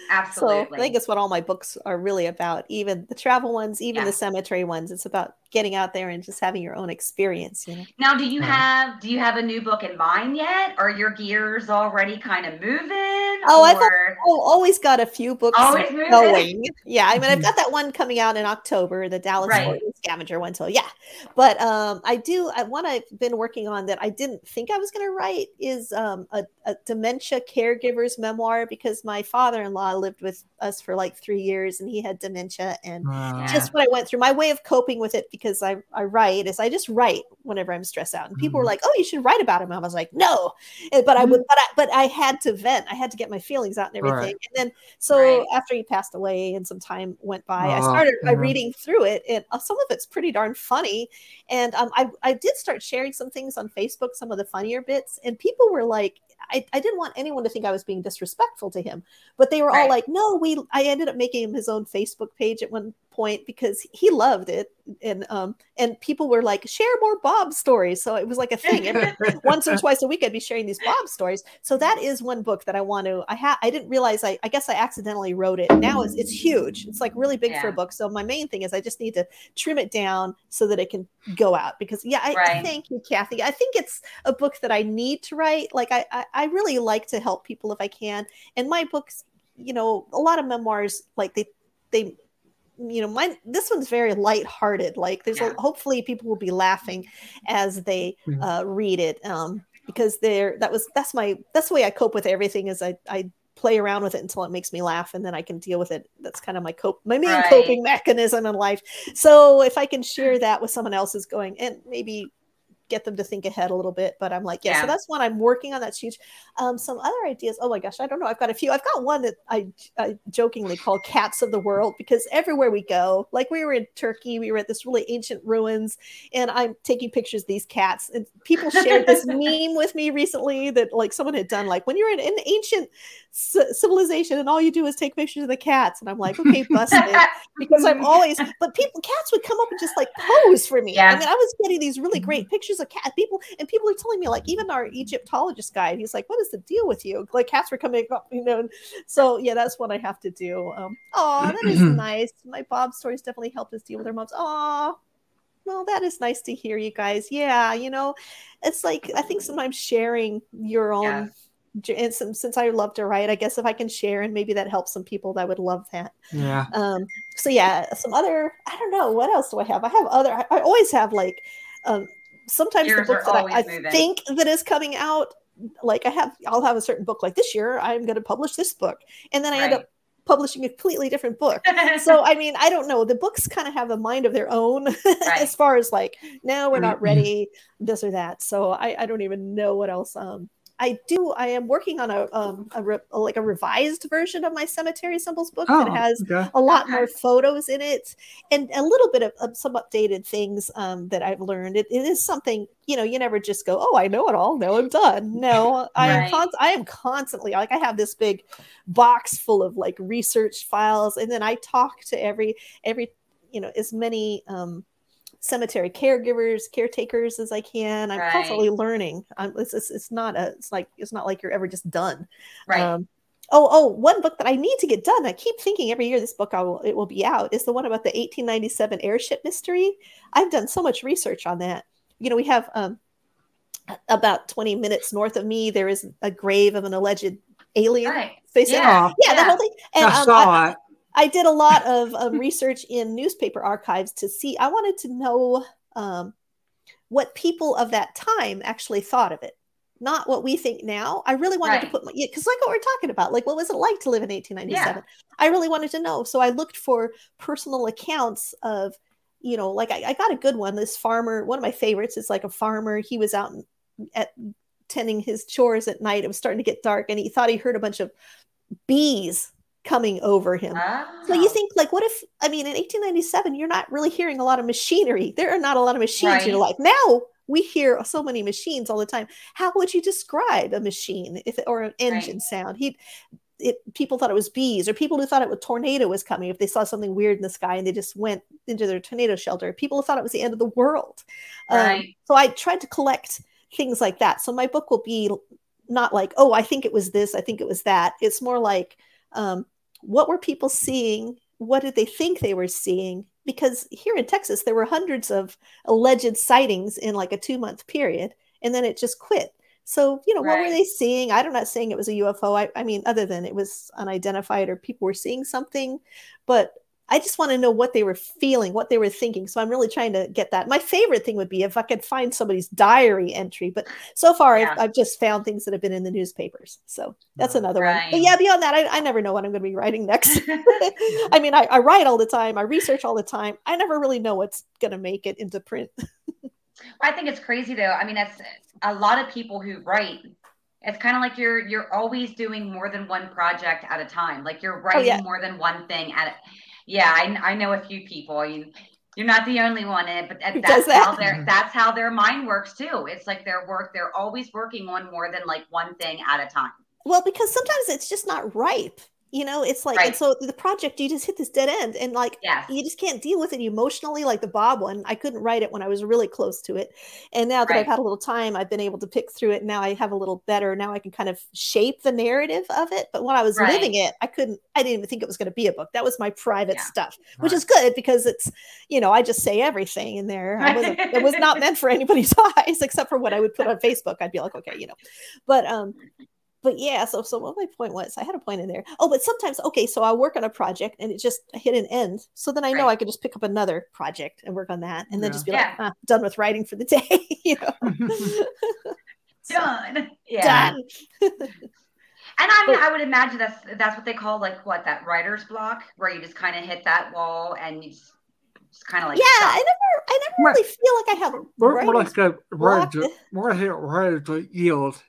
So Absolutely. I think it's what all my books are really about. Even the travel ones, even Yeah. the cemetery ones. It's about getting out there and just having your own experience, you know. Now, do you Right. have do you have a new book in mind yet? Are your gears already kind of moving? Oh, I've al- Oh, always got a few books Always moving. going. Yeah, I mean, I've got that one coming out in October, the Dallas Right. Scavenger one. So yeah, but um, I do. I, one I've been working on that I didn't think I was going to write is um, a, a dementia caregiver's memoir because my father-in-law lived with us for like three years and he had dementia and Uh, just what I went through. My way of coping with it because I, I write is I just write whenever I'm stressed out. And people were Mhm. like, "Oh, you should write about him." I was like, "No," but I would, but I, but I had to vent. I had to get my feelings out and everything. Right. And then so Right. after he passed away and some time went by, I Oh, started by mhm. reading through it, and uh, some of it's pretty darn funny. And um, I I did start sharing some things on Facebook, some of the funnier bits, and people were like. I, I didn't want anyone to think I was being disrespectful to him, but they were all like, "No, we." I ended up making him his own Facebook page at one point because he loved it, and um, and people were like, "Share more Bob stories." So it was like a thing. Every, once or twice a week, I'd be sharing these Bob stories. So that is one book that I want to. I had. I didn't realize. I. I guess I accidentally wrote it. Now it's it's huge. It's like really big for a book. So my main thing is I just need to trim it down so that it can go out. Because yeah, I Right. thank you, Kathy. I think it's a book that I need to write. Like I, I, I really like to help people if I can. And my books, you know, a lot of memoirs, like they, they, you know, mine. This one's very lighthearted. Like there's, Yeah. a, hopefully, people will be laughing as they Mhm. uh, read it. Um, because they're that was that's my that's the way I cope with everything. Is I I play around with it until it makes me laugh, and then I can deal with it. That's kind of my cope my main Right. coping mechanism in life. So if I can share that with someone else is going and maybe get them to think ahead a little bit. But I'm like, yeah, Yeah. so that's one I'm working on. That's huge. Um, some other ideas. Oh my gosh, I don't know. I've got a few. I've got one that I, I jokingly call "Cats of the World" because everywhere we go, like we were in Turkey, we were at this really ancient ruins, and I'm taking pictures of these cats. And people shared this meme with me recently that like someone had done, like when you're in an ancient c- civilization and all you do is take pictures of the cats. And I'm like, okay, busted because I'm always, but people, cats would come up and just like pose for me. Yeah. I mean, I was getting these really great pictures of cat people, and people are telling me, like, even our Egyptologist guy, he's like, what is the deal with you? Like, cats were coming up, you know. And so, yeah, that's what I have to do. Um, oh, that is nice. My Bob stories definitely helped us deal with our moms. Oh, well, that is nice to hear, you guys. Yeah, you know, it's like I think sometimes sharing your own. Yeah. And since, since I love to write, I guess if I can share and maybe that helps some people, that would love that. yeah. Um, so yeah, some other I don't know what else do I have? I have other. I, I always have like um, sometimes Yours the book are that I, I think that is coming out. Like I have, I'll have a certain book. Like this year, I'm going to publish this book, and then I end up publishing a completely different book. so I mean, I don't know. The books kind of have a mind of their own as far as like, no, we're not Mhm. ready, this or that. So I, I don't even know what else. Um, I do. I am working on a um a, re, like a revised version of my cemetery symbols book oh, that has okay. a lot more photos in it and a little bit of, of some updated things um that I've learned. It, it is something you know. You never just go, oh, I know it all. No, I'm done. No, I am. Con- I am constantly like I have this big box full of like research files, and then I talk to every every you know as many um cemetery caregivers, caretakers as I can. I'm right. constantly learning. I'm, it's, it's, it's not a, it's like, it's not like you're ever just done. Right. Um, oh, oh, one book that I need to get done. I keep thinking every year this book I will, it will be out is the one about the 1897 airship mystery. I've done so much research on that. You know, we have, um, about 20 minutes north of me, there is a grave of an alleged alien. Right. Facing, yeah, yeah, yeah, that whole thing. And, I um, saw I, it. I did a lot of um, research in newspaper archives to see. I wanted to know um, what people of that time actually thought of it, not what we think now. I really wanted right. to put my because, like what we're talking about, like what was it like to live in 1897? Yeah. I really wanted to know, so I looked for personal accounts of, you know, like I, I got a good one. This farmer, one of my favorites, is like a farmer. He was out at tending his chores at night. It was starting to get dark, and he thought he heard a bunch of bees coming over him. So you think like what if I mean in 1897 you're not really hearing a lot of machinery. There are not a lot of machines right. in your life. Now we hear so many machines all the time. How would you describe a machine if or an engine right. sound? He it people thought it was bees or people who thought it was tornado was coming if they saw something weird in the sky and they just went into their tornado shelter. People thought it was the end of the world. Um, right. Um, so I tried to collect things like that. So my book will be not like, oh, I think it was this, I think it was that. It's more like um, what were people seeing? What did they think they were seeing? Because here in Texas, there were hundreds of alleged sightings in like a two month period, and then it just quit. So, you know, right. what were they seeing? I'm not saying it was a UFO. I, I mean, other than it was unidentified or people were seeing something, but I just want to know what they were feeling, what they were thinking. So I'm really trying to get that. My favorite thing would be if I could find somebody's diary entry, but so far yeah. I've, I've, just found things that have been in the newspapers. So that's mm, another right. one. But yeah, beyond that, I, I, never know what I'm going to be writing next. I mean, I, I, write all the time, I research all the time. I never really know what's going to make it into print. I think it's crazy though. I mean, that's a lot of people who write it's kind of like you're you're always doing more than one project at a time like you're writing oh, yeah. more than one thing at a yeah, I, I know a few people. You, you're not the only one eh, in it, but that's that? how their that's how their mind works too. It's like their work; they're always working on more than like one thing at a time. Well, because sometimes it's just not ripe you know it's like right. and so the project you just hit this dead end and like yes. you just can't deal with it emotionally like the bob one i couldn't write it when i was really close to it and now that right. i've had a little time i've been able to pick through it now i have a little better now i can kind of shape the narrative of it but when i was right. living it i couldn't i didn't even think it was going to be a book that was my private yeah. stuff which is good because it's you know i just say everything in there it was not meant for anybody's eyes except for what i would put on facebook i'd be like okay you know but um but yeah, so so what my point was, I had a point in there. Oh, but sometimes okay, so I'll work on a project and it just hit an end. So then I know right. I can just pick up another project and work on that, and then yeah. just be yeah. like, ah, done with writing for the day. you know, done. Yeah. Done. and I mean, I would imagine that's that's what they call like what that writer's block, where you just kind of hit that wall and you just, just kind of like yeah. Stop. I never, I never really feel like I have. More, more like a writer, more like a writer yield.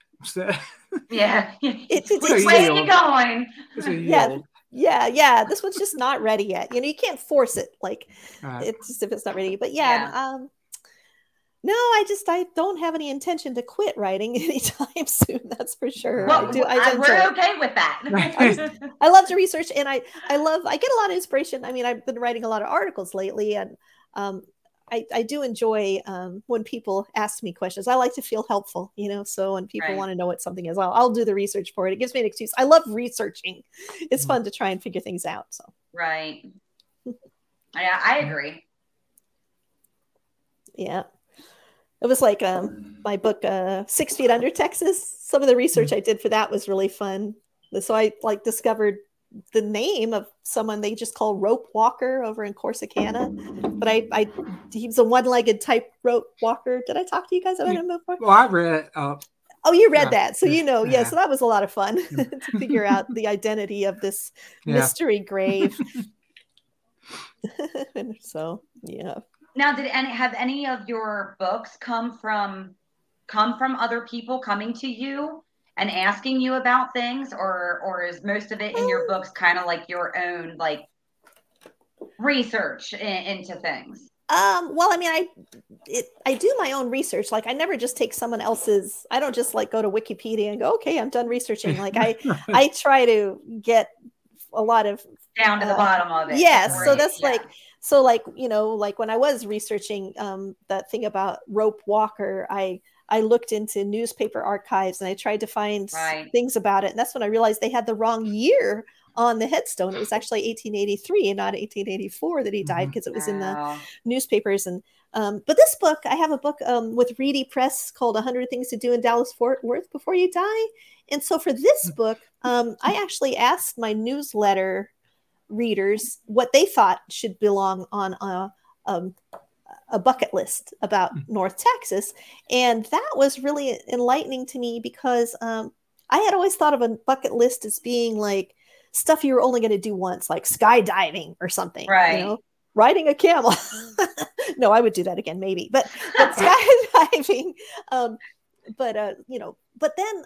Yeah. It's, it's, it's where are you going? yeah. Yeah, yeah. This one's just not ready yet. You know, you can't force it. Like right. it's just if it's not ready. But yeah, yeah. um no, I just I don't have any intention to quit writing anytime soon. That's for sure. Well, I do, I we're okay with that. I, I, love to research, and I I love I get a lot of inspiration. I mean, I've been writing a lot of articles lately, and um, I, I do enjoy um, when people ask me questions. I like to feel helpful, you know. So when people right. want to know what something is, I'll, I'll do the research for it. It gives me an excuse. I love researching. It's mm-hmm. fun to try and figure things out. So right. yeah, I agree. Yeah, it was like um, my book, uh, Six Feet Under Texas. Some of the research mm-hmm. I did for that was really fun. So I like discovered the name of someone they just call rope walker over in Corsicana. But I, I he was a one-legged type rope walker. Did I talk to you guys about him before? Well, I read it. Uh, oh, you read yeah, that, so you know. Yeah. yeah. so that was a lot of fun to figure out the identity of this yeah. mystery grave. so yeah. Now, did any have any of your books come from come from other people coming to you and asking you about things, or or is most of it in your books kind of like your own like research in, into things? Um, well, I mean, I it, I do my own research. Like I never just take someone else's. I don't just like go to Wikipedia and go, okay, I'm done researching. Like I I try to get a lot of down to the uh, bottom of it. Yes, so that's yeah. like so like you know like when I was researching um, that thing about Rope Walker, I I looked into newspaper archives and I tried to find Right. things about it, and that's when I realized they had the wrong year on the headstone. It was actually 1883 and not 1884 that he died Mhm. because it was in the newspapers and um, but this book i have a book um, with reedy press called 100 things to do in dallas fort worth before you die and so for this book um, i actually asked my newsletter readers what they thought should belong on a, um, a bucket list about north texas and that was really enlightening to me because um, i had always thought of a bucket list as being like stuff you were only going to do once like skydiving or something Right. you know riding a camel. No i would do that again maybe but, but skydiving um but uh you know but then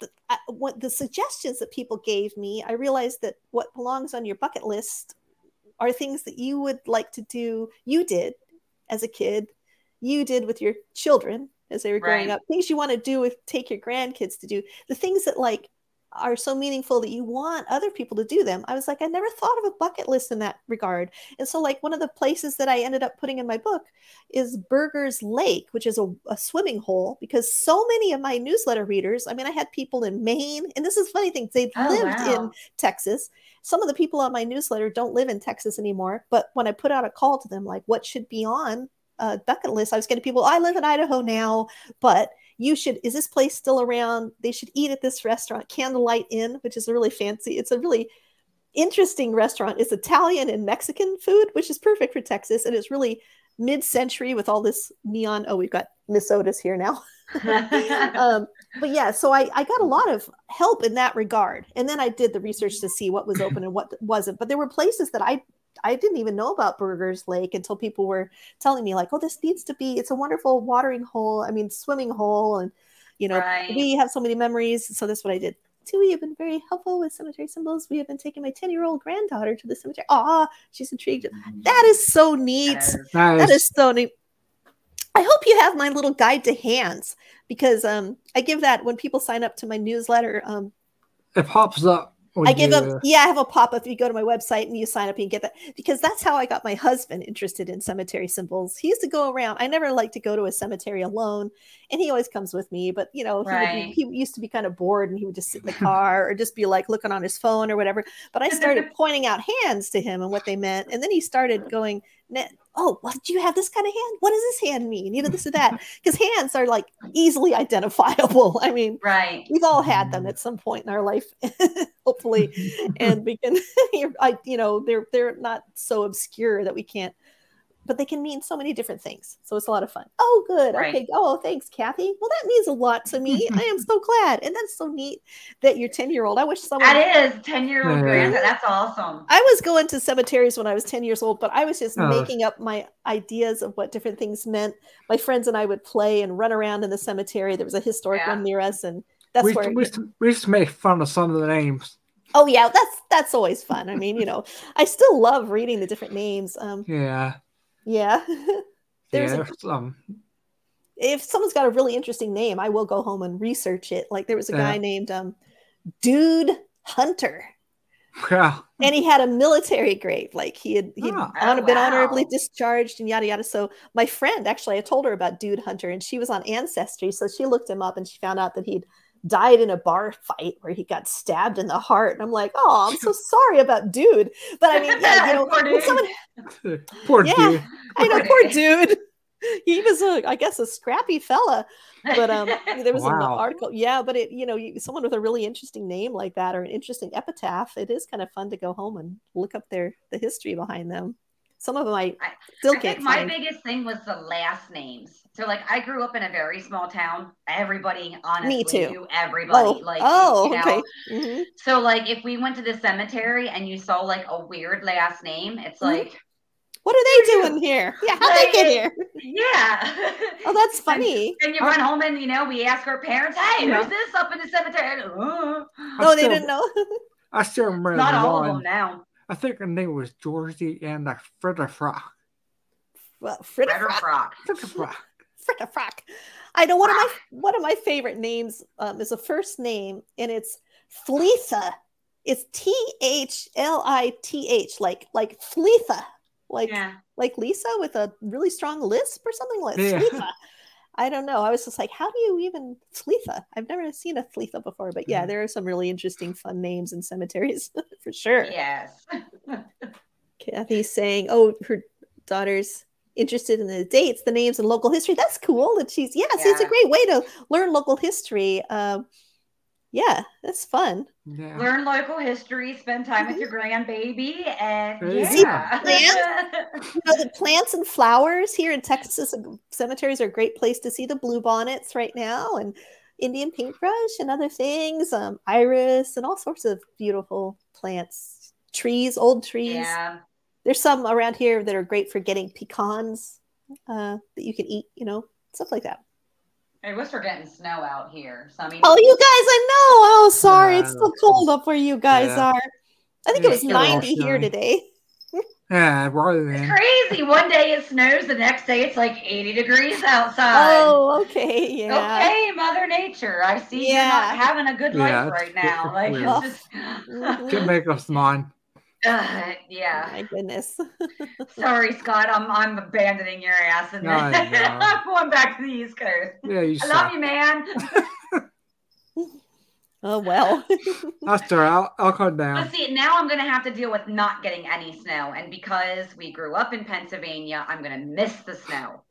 the, I, what the suggestions that people gave me i realized that what belongs on your bucket list are things that you would like to do you did as a kid you did with your children as they were growing Right. up things you want to do with take your grandkids to do the things that like are so meaningful that you want other people to do them. I was like, I never thought of a bucket list in that regard. And so, like, one of the places that I ended up putting in my book is Burgers Lake, which is a, a swimming hole, because so many of my newsletter readers, I mean, I had people in Maine, and this is funny thing, they Oh, lived in. Texas. Some of the people on my newsletter don't live in Texas anymore. But when I put out a call to them, like, what should be on a bucket list, I was getting people, I live in Idaho now, but you should is this place still around? They should eat at this restaurant candlelite inn which is a really fancy it's a really interesting restaurant. It's italian and mexican food which is perfect for texas and it's really mid-century with all this neon. Oh we've got miss otis here now. Um, but yeah so I, I got a lot of help in that regard. And then i did the research to see what was open and what wasn't. But there were places that i i didn't even know about burgers lake until people were telling me like oh this needs to be it's a wonderful watering hole i mean swimming hole and you know Right. we have so many memories so that's what i did Tui have been very helpful with cemetery symbols. We have been taking my 10 year old granddaughter to the cemetery. Ah, she's intrigued. That is so neat. That is- That That is, is so neat. I hope you have my little guide to hands because um, I give that when people sign up to my newsletter. Um, it pops up. When I give you, them, yeah, I have a pop up. You go to my website and you sign up and you get that because that's how I got my husband interested in cemetery symbols. He used to go around. I never like to go to a cemetery alone, and he always comes with me. But you know, he, would be, he used to be kind of bored and he would just sit in the car or just be like looking on his phone or whatever. But I started pointing out hands to him and what they meant, and then he started going, "Ne- "Oh, what do you have this kind of hand? What does this hand mean? You know, this or that." Because hands are like easily identifiable. I mean, right. we've all had them mm-hmm. at some point in our life hopefully and we can you're- I, you know they're they're not so obscure that we can't but they can mean so many different things so it's a lot of fun oh good Right. okay oh thanks kathy well that means a lot to me i am so glad and that's so neat that your 10 year old i wish someone That is 10 year old Yeah. granddad. That's awesome. I was going to cemeteries when I was 10 years old, but I was just Oh. making up my ideas of what different things meant. My friends and I would play and run around in the cemetery. There was a historic Yeah. one near us, and that's we, where we, used to, we used to make fun of some of the names. Oh yeah, that's that's always fun. I mean, you know, I still love reading the different names. Um, Yeah. Yeah. There's yeah. a- some. if someone's got a really interesting name, I will go home and research it. Like there was a guy Yeah. named um, Dude Hunter, Yeah. and he had a military grave. Like he had he'd Ah. hon- Oh, been honorably discharged and yada yada. So my friend actually, I told her about Dude Hunter, and she was on Ancestry, so she looked him up and she found out that he'd died in a bar fight where he got stabbed in the heart. And I'm like, oh, I'm so sorry about Dude. But I mean, yeah, you know, Poor dude. someone Poor Yeah. dude. I know, Poor poor dude. dude. He was a, I guess, a scrappy fella. But um, there was an article, yeah. But it, you know, you, someone with a really interesting name like that or an interesting epitaph, it is kind of fun to go home and look up their the history behind them. Some of them I I- still I think can't my find. biggest thing was the last names. So like I grew up in a very small town. Everybody honestly too. knew everybody. oh, like oh, you know. okay. Mhm. So like if we went to the cemetery and you saw like a weird last name, it's Mhm. like What are they doing here? Yeah, how'd they get here? Yeah. Oh, that's funny. And you run home and you know we ask our parents, "Hey, Yeah. who's this up in the cemetery?" And. I No, they didn't know. I still remember Not all of them now. I think her name was Georgie and like Frida Frock. well, Fritter Better Frock. frock. Frida Frock. Fritter Frock. I know one of my one of my favorite names um, is a first name, and it's Fleetha. It's T H L I T H, like like Fleetha, like Yeah. like Lisa with a really strong lisp or something like Yeah. Fleetha. I don't know. I was just like, how do you even Fleetha? I've never seen a Fleetha before, but yeah, Mhm. there are some really interesting, fun names in cemeteries for sure. Yes. Kathy's saying, oh, her daughter's interested in the dates, the names, and local history. That's cool. And she's, yes, it's a great way to learn local history. Um, yeah, that's fun. Yeah. Learn local history, spend time with your grandbaby, and Yeah. yeah. You know, the plants and flowers here in Texas, cemeteries are a great place to see the bluebonnets right now and Indian paintbrush and other things, um, iris and all sorts of beautiful plants, trees, old trees. yeah. There's some around here that are great for getting pecans uh, that you can eat, you know, stuff like that. I wish we're getting snow out here. So I mean, Oh, you guys, I know. Oh, sorry. It's Yeah, so cold up where you guys Yeah. are. I think Yeah, it was it's all 90 here today. Yeah, rather it's crazy. One day it snows, the next day it's like 80 degrees outside. Oh, okay. Yeah. Okay, Mother Nature. I see you're Yeah. not having a good life it's right now. Like weird. it's just, can make us mine. Uh, yeah. My goodness. Sorry, Scott. I'm I'm abandoning your ass, and No, no. I'm going back to the East Coast. Yeah, you I love suck. you, man. Oh, well. That's all right. I'll, I'll come down. But see, now I'm gonna have to deal with not getting any snow, and because we grew up in Pennsylvania, I'm gonna miss the snow.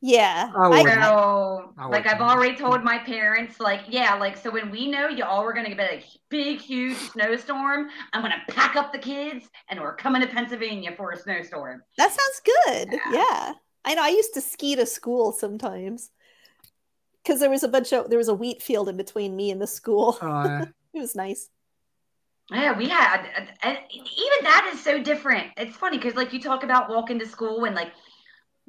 Yeah. I I. So, I like, I've already told my parents, like, yeah, like, so when we know y'all were gonna get a big, huge snowstorm, I'm gonna pack up the kids, and we're coming to Pennsylvania for a snowstorm. that sounds good. Yeah. Yeah. I know. I used to ski to school sometimes because there was a bunch of, there was a wheat field in between me and the school. Uh, It was nice. Yeah, we had, and even that is so different. It's funny because, like, you talk about walking to school, and like,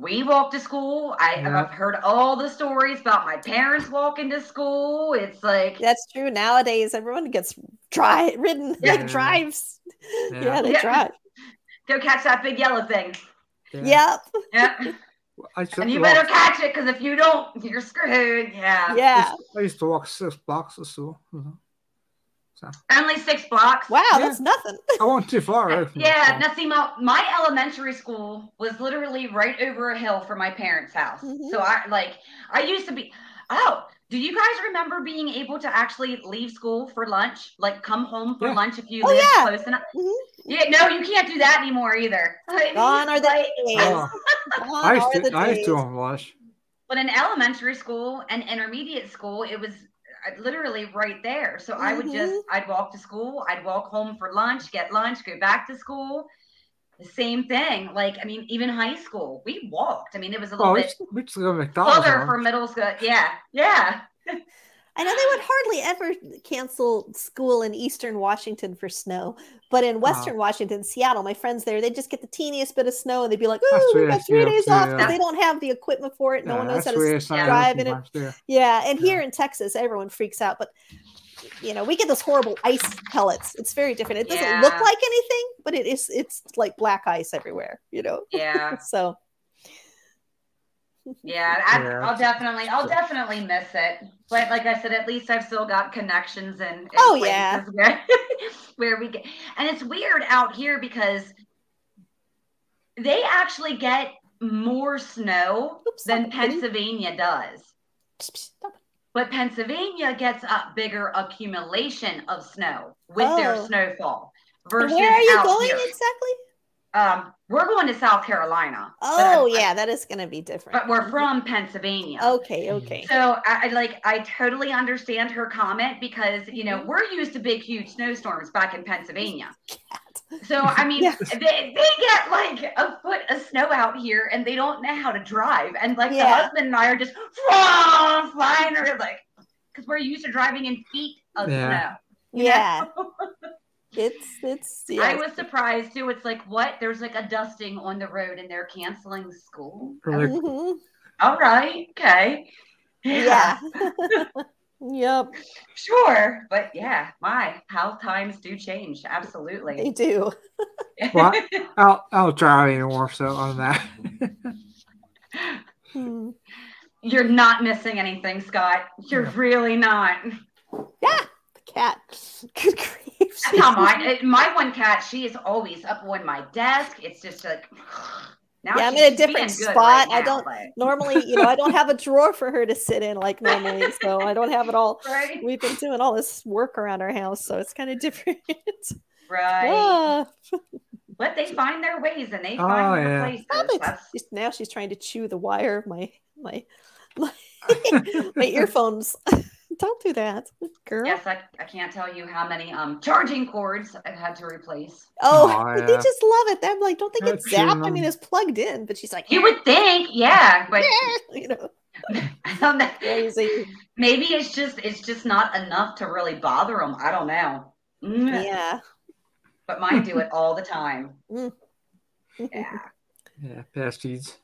we walk to school. I, Yeah. I've heard all the stories about my parents walking to school. It's like, That's true. Nowadays, everyone gets dry ridden, Yeah. like drives. Yeah. Yeah, they Yeah. drive. go catch that big yellow thing. yeah. Yep. Yeah. I and you walk- better catch it because if you don't, you're screwed. Yeah. Yeah. I used to walk six blocks to school. Mm-hmm. Mhm. Only six blocks. Wow, Yeah. that's nothing. I wasn't too far Yeah, the now see, my, my elementary school was literally right over a hill from my parents' house. Mhm. So I like, I used to be. Oh, do you guys remember being able to actually leave school for lunch? Like, come home for Yeah. lunch if you Oh, live yeah. close enough? Mhm. Yeah, no, you can't do that anymore either. Gone are the Like, days. Oh, Gone I used to, I used to on lunch. But in elementary school and intermediate school, it was literally right there. So I would just, Mhm. I'd walk to school, I'd walk home for lunch, get lunch, go back to school. The same thing. Like, I mean, even high school, we walked. I mean, it was a little Oh, we bit we go to McDonald's. further for middle school. Yeah, yeah. I know they would hardly ever cancel school in Eastern Washington for snow, but in Western Washington, Seattle, my friends there, they just get the teeniest bit of snow and they'd be like, That's "Oh, we got three days off because they don't have the equipment for it. No Yeah, one knows how to where s- it's not drive in it." yeah. Yeah, and Yeah. here in Texas, everyone freaks out, but you know, we get those horrible ice pellets. It's very different. It doesn't look like anything, but it is. It's like black ice everywhere. You know. Yeah, So yeah. I, Yeah. I'll definitely, I'll definitely miss it. But like I said, at least I've still got connections and, and Oh, places yeah. where, where we get. And it's weird out here because they actually get more snow Oops, than stop it. Pennsylvania does. Psst, psst. But Pennsylvania gets a bigger accumulation of snow with their Oh. snowfall. Versus where are you out going here. exactly? Um, we're going to South Carolina. Oh I'm- yeah, that is going to be different. but we're from Pennsylvania. Okay, okay. So I, I like I totally understand her comment because you know we're used to big huge snowstorms back in Pennsylvania. So I mean Yeah. they, they get like a foot of snow out here and they don't know how to drive and like the husband and I are just flying or like because we're used to driving in feet of Yeah. snow. Yeah. It's it's I was surprised too. It's like what? There's like a dusting on the road, and they're canceling school. Really? Mhm. All right, okay. Yeah. yep, sure. But yeah, my how times do change. Absolutely. They Absolutely. do. What? I'll I'll drive anymore. So on that. Hmm. You're not missing anything, Scott. You're Yeah. really not. Yeah, the cat. Good grief. That's how my my one cat. She is always up on my desk. It's just like. Now Yeah, I'm she's in a different spot. right I don't- now, Normally, you know, I don't have a drawer for her to sit in like normally, so I don't have it all. We've been doing all this work around our house, so it's kind of different. Right. Ah. But they find their ways and they Oh, find their yeah. places. Oh, but now she's trying to chew the wire of my my my, my earphones. Don't do that, girl. yes, I, I can't tell you how many um charging cords I've had to replace. Oh, Oh, they just love it. I'm like, don't they get That's zapped? I mean, it's plugged in, but she's like, You would think, yeah, but you know, I don't crazy. maybe it's just it's just not enough to really bother them. I don't know. Mm, Yeah. But mine do it all the time. Mm. Yeah. Yeah, bastards.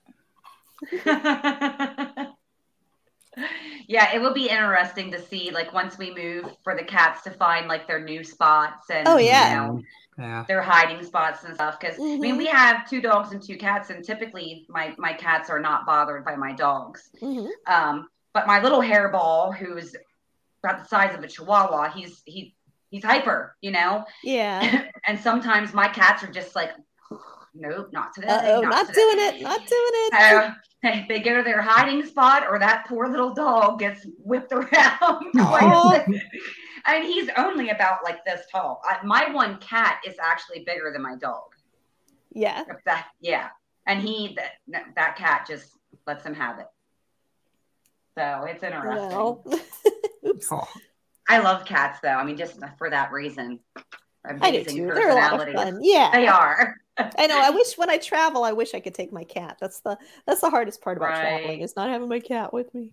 Yeah, it will be interesting to see like once we move for the cats to find like their new spots and Oh, yeah. you know, Yeah. their hiding spots and stuff. Because I mean, Mhm. we have two dogs and two cats, and typically my my cats are not bothered by my dogs. Mhm. Um, but my little hairball, who's about the size of a chihuahua, he's he he's hyper, you know. Yeah. and sometimes my cats are just like, nope, not today. Oh, not today." doing it. Not doing it. So they, they go to their hiding spot, or that poor little dog gets whipped around. Oh. Aw. and he's only about like this tall. I, my one cat is actually bigger than my dog. Yeah. That yeah, and he that that cat just lets him have it. So it's interesting. Well. Oh, I love cats though. I mean, just for that reason. I do Amazing too. They're a lot of personalities. fun. Yeah. They are. I know. I wish when I travel, I wish I could take my cat. That's the that's the hardest part about Right. traveling is not having my cat with me.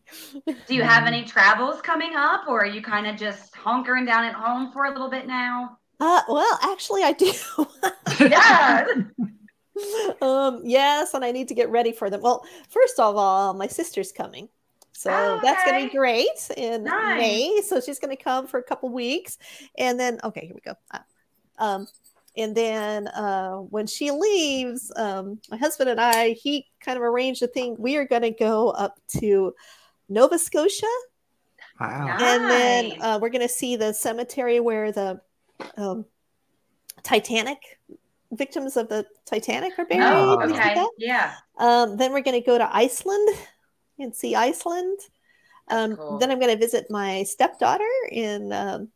Do you have any travels coming up, or are you kind of just hunkering down at home for a little bit now? Uh, well, actually, I do. Yeah. um, yes, and I need to get ready for them. Well, first of all, my sister's coming. So Oh, that's going to be great in Nice. May. So she's going to come for a couple weeks. And then, okay, here we go. Uh, Um, and then uh, when she leaves, um, my husband and I, he kind of arranged a thing. We are going to go up to Nova Scotia wow. and then uh, we're going to see the cemetery where the um, Titanic victims of the Titanic are buried. Oh, things like okay. Yeah. Um, then we're going to go to Iceland and see Iceland. Um, cool. Then I'm going to visit my stepdaughter in um,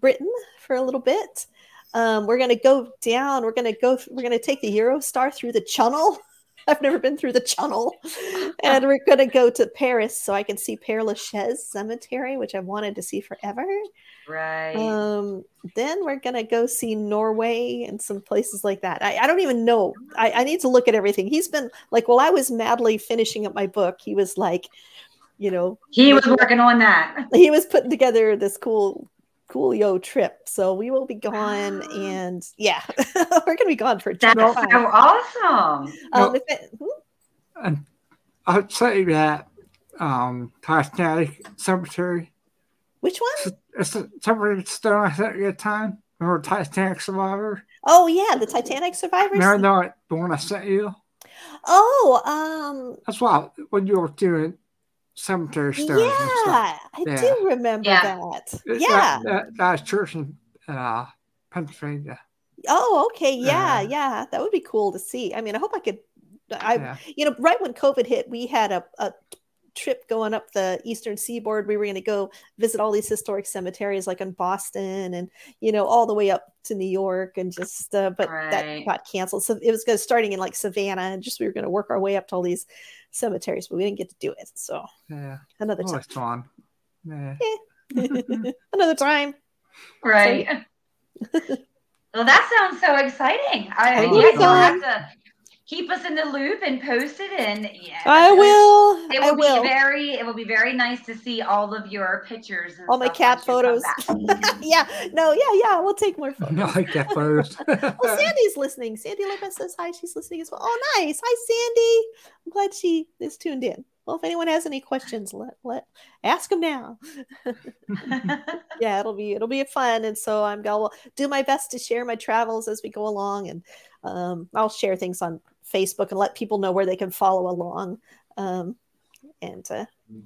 Britain for a little bit. Um, we're going to go down. We're going to go. We're going to take the Eurostar through the Channel. I've never been through the Channel, and we're going to go to Paris so I can see Père Lachaise Cemetery, which I've wanted to see forever. Right. Um, then we're gonna go see Norway and some places like that. I, I don't even know. I, I need to look at everything. He's been like, while I was madly finishing up my book, he was like, you know, he was working on that. he was putting together this cool, coolio trip. So we will be gone, Ah. and yeah, we're gonna be gone for a That's long so time. awesome. Um, if it, hmm? And I'd say that um, Titanic Cemetery. which one? It's the cemetery stone I sent you at time. Remember Titanic Survivor? Oh yeah, the Titanic survivors. Remember that the one I sent you? Oh, um, That's why when you were doing cemetery stones and stuff. yeah, I Yeah. do remember Yeah. that. It- Yeah. That, that, that church in uh, Pennsylvania. Oh, okay. Yeah, Yeah. yeah. That would be cool to see. I mean, I hope I could. I, yeah. you know, right when COVID hit, we had a, a trip going up the eastern seaboard. We were going to go visit all these historic cemeteries, like in Boston, and you know, all the way up to New York, and just. Uh, but that got canceled. So it was going to starting in like Savannah, and just we were going to work our way up to all these cemeteries, but we didn't get to do it. So Yeah. another Oh, time. it's fun. Yeah. another time. Right. well, that sounds so exciting. I It'll yeah, you'll have to keep us in the loop and post it. And yeah, I it was- will. It I will be will. very. It will be very nice to see all of your pictures. And All my cat once you come photos. yeah. No. Yeah. Yeah. We'll take more photos. I like that photos. Oh, Sandy's listening. Sandy Lopez says hi. She's listening as well. Oh, nice. Hi, Sandy. I'm glad she is tuned in. Well, if anyone has any questions, let let ask them now. yeah, it'll be it'll be fun, and so I'm gonna do my best to share my travels as we go along, and um, I'll share things on Facebook and let people know where they can follow along, um, and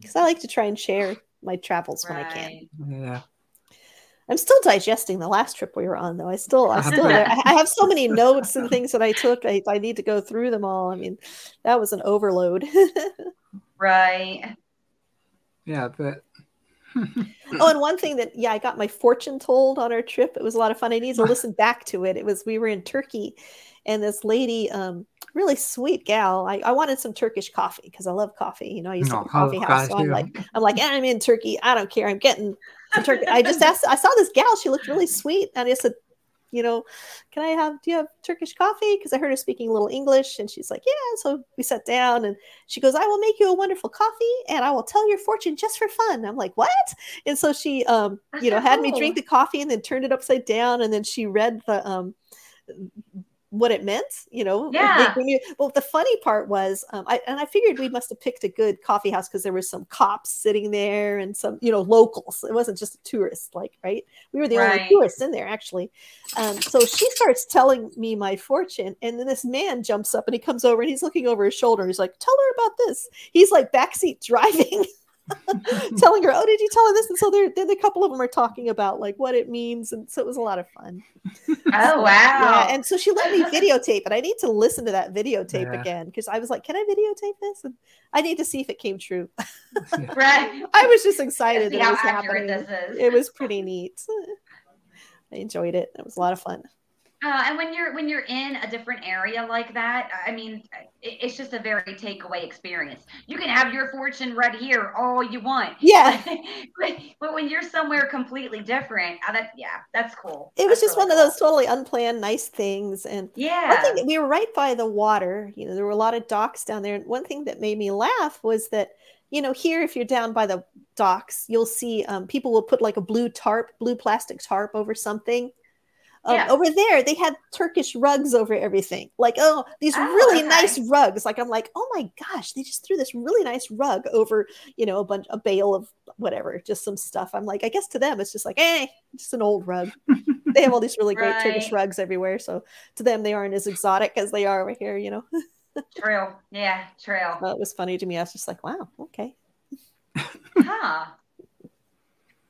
because I like to try and share my travels when I can. Yeah. I'm still digesting the last trip we were on, though. I still, I still, I I have so many notes and things that I took. I, I need to go through them all. I mean, that was an overload. Right. Yeah, but oh, and one thing that, yeah, I got my fortune told on our trip. It was a lot of fun. I need to listen back to it. It was we were in Turkey, and this lady, um, really sweet gal. I, I wanted some Turkish coffee because I love coffee. You know, I used to No, have a coffee I house, so I'm like, I'm like, "Eh, I'm in Turkey. I don't care. I'm getting some turkey. I just asked. I saw this gal. She looked really sweet, and I said, you know, can I have? Do you have Turkish coffee? Because I heard her speaking a little English, and she's like, yeah. So we sat down, and she goes, I will make you a wonderful coffee, and I will tell your fortune just for fun. I'm like, what? And so she, um, you know, had me drink the coffee, and then turned it upside down, and then she read the um what it meant, you know. Yeah. knew- well, the funny part was, um, I and I figured we must have picked a good coffee house because there was some cops sitting there and some, you know, locals. It wasn't just tourists, like right. We were the only tourists in there, actually. Um, so she starts telling me my fortune, and then this man jumps up and he comes over and he's looking over his shoulder. He's like, "Tell her about this." He's like backseat driving. telling her, "Oh, did you tell her this?" And so there, then a couple of them are talking about like what it means, and so it was a lot of fun. Oh wow. Yeah, and so she let me videotape and I need to listen to that videotape Yeah. again because I was like, "Can I videotape this?" And I need to see if it came true. right. I was just excited that it how was happening. this is. It was pretty neat. I enjoyed it. It was a lot of fun. Uh, and when you're when you're in a different area like that, I mean, it, it's just a very takeaway experience. You can have your fortune read here all you want. Yeah. but, but when you're somewhere completely different, uh, that yeah, that's cool. It was That's just really one of those totally unplanned, nice things. And Yeah. one thing we were right by the water. You know, there were a lot of docks down there. And one thing that made me laugh was that, you know, here if you're down by the docks, you'll see um, people will put like a blue tarp, blue plastic tarp over something. Um, Yeah. Over there, they had Turkish rugs over everything. Like, oh, these Oh, really okay. nice rugs. Like, I'm like, oh my gosh, they just threw this really nice rug over, you know, a bunch, a bale of whatever, just some stuff. I'm like, I guess to them, it's just like, eh, just an old rug. they have all these really great Turkish rugs everywhere. So to them, they aren't as exotic as they are over here, you know. True. Yeah. True. Well, it was funny to me. I was just like, wow, okay. Huh.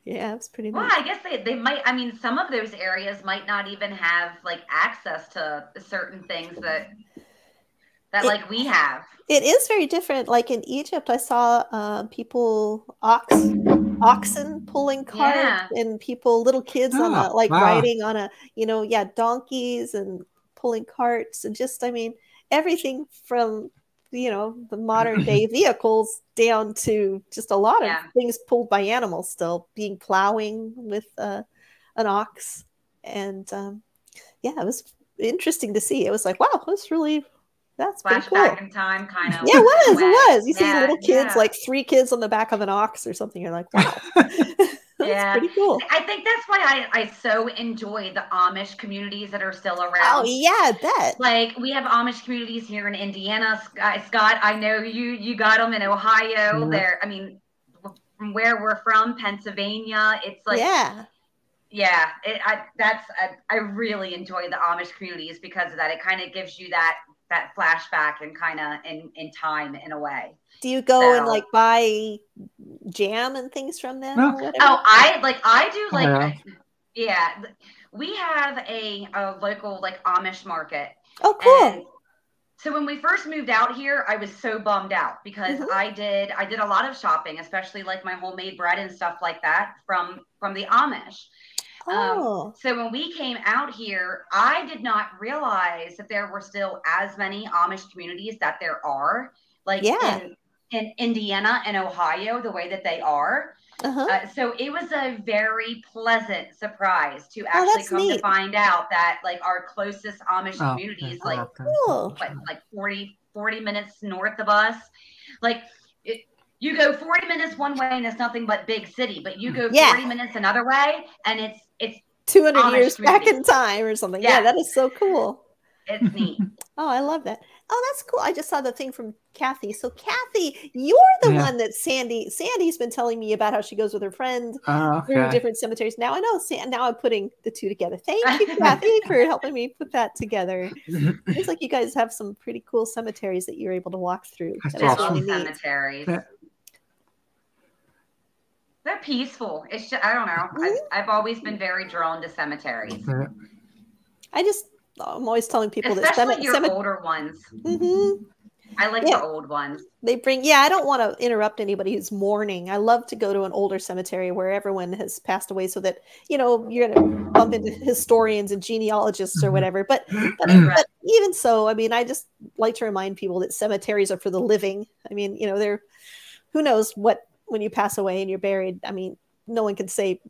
Yeah, it was pretty Well, neat. I guess they, they might. I mean, some of those areas might not even have like access to certain things that that It- like we have. It is very different. Like in Egypt, I saw uh, people ox oxen pulling carts Yeah. and people, little kids on a Oh, like wow. riding on a, you know, yeah, donkeys and pulling carts and just, I mean, everything from you know the modern day vehicles down to just a lot of Yeah. things pulled by animals still being plowing with uh, an ox and um, yeah it was interesting to see it was like wow that's really that's pretty cool Flashback in time, kind of. yeah, it was. It was. You see little kids, yeah. like three kids on the back of an ox or something. You're like, wow, that's Yeah. pretty cool. I think that's why I, I so enjoy the Amish communities that are still around. Oh yeah, I bet. Like we have Amish communities here in Indiana, Scott. Uh, Scott I know you you got them in Ohio. Yeah. They're, I mean, from where we're from, Pennsylvania. It's like, yeah, yeah, it, I, that's I, I really enjoy the Amish communities because of that. It kind of gives you that that flashback and kind of in in time in a way. do you go and like buy jam and things from them? No. Oh, I like I do like Yeah. yeah. We have a, a local like Amish market. oh, cool. And so when we first moved out here, I was so bummed out because Mhm. I did I did a lot of shopping, especially like my homemade bread and stuff like that from from the Amish. Um, oh, So when we came out here, I did not realize that there were still as many Amish communities that there are. Like Yeah. in in Indiana and Ohio the way that they are. Uh-huh. Uh, so it was a very pleasant surprise to actually Oh, come neat. to find out that like our closest Amish Oh, communities, okay. like Cool. what, like 40, 40 minutes north of us. Like it, you go 40 minutes one way and it's nothing but big city, but you go Yeah. 40 minutes another way and it's it's 200 Amish years back in time or something. Yeah. Yeah. that is so cool. it's neat. Oh, I love that. Oh, that's cool. I just saw the thing from Kathy. So, Kathy, you're the Yeah. one that Sandy Sandy's been telling me about how she goes with her friend Oh, through different cemeteries. Now I know. San- Now I'm putting the two together. Thank you, Kathy, for helping me put that together. It's like you guys have some pretty cool cemeteries that you're able to walk through. That's That is awesome. really cemeteries. Yeah. They're peaceful. It's just, I don't know. Mhm. I've, I've always been very drawn to cemeteries, I just, I'm always telling people that especially your cemet- older ones. Mhm. I like Yeah. the old ones. they bring yeah i don't want to interrupt anybody who's mourning i love to go to an older cemetery where everyone has passed away so that you know you're going to bump into historians and genealogists or Mhm. whatever but but, but even so i mean i just like to remind people that cemeteries are for the living i mean you know they're who knows what when you pass away and you're buried i mean no one can say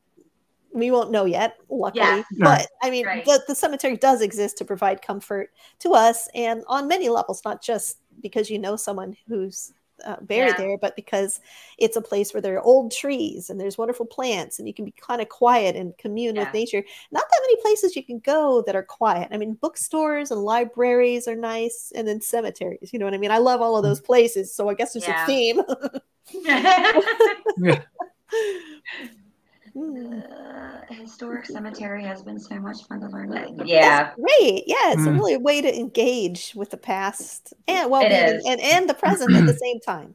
we won't know yet luckily Yes. but i mean Right. the, the cemetery does exist to provide comfort to us and on many levels not just because you know someone who's uh, buried Yeah. there but because it's a place where there are old trees and there's wonderful plants and you can be kind of quiet and commune with nature. Not that many places you can go that are quiet. I mean bookstores and libraries are nice and then cemeteries you know what i mean? I love all of those places so i guess there's Yeah. a theme Yeah. Hmm. Uh, historic cemetery has been so much fun to learn. About. Yeah, That's great. Yeah, it's a Mm. really way to engage with the past and well It and, and the present at the same time.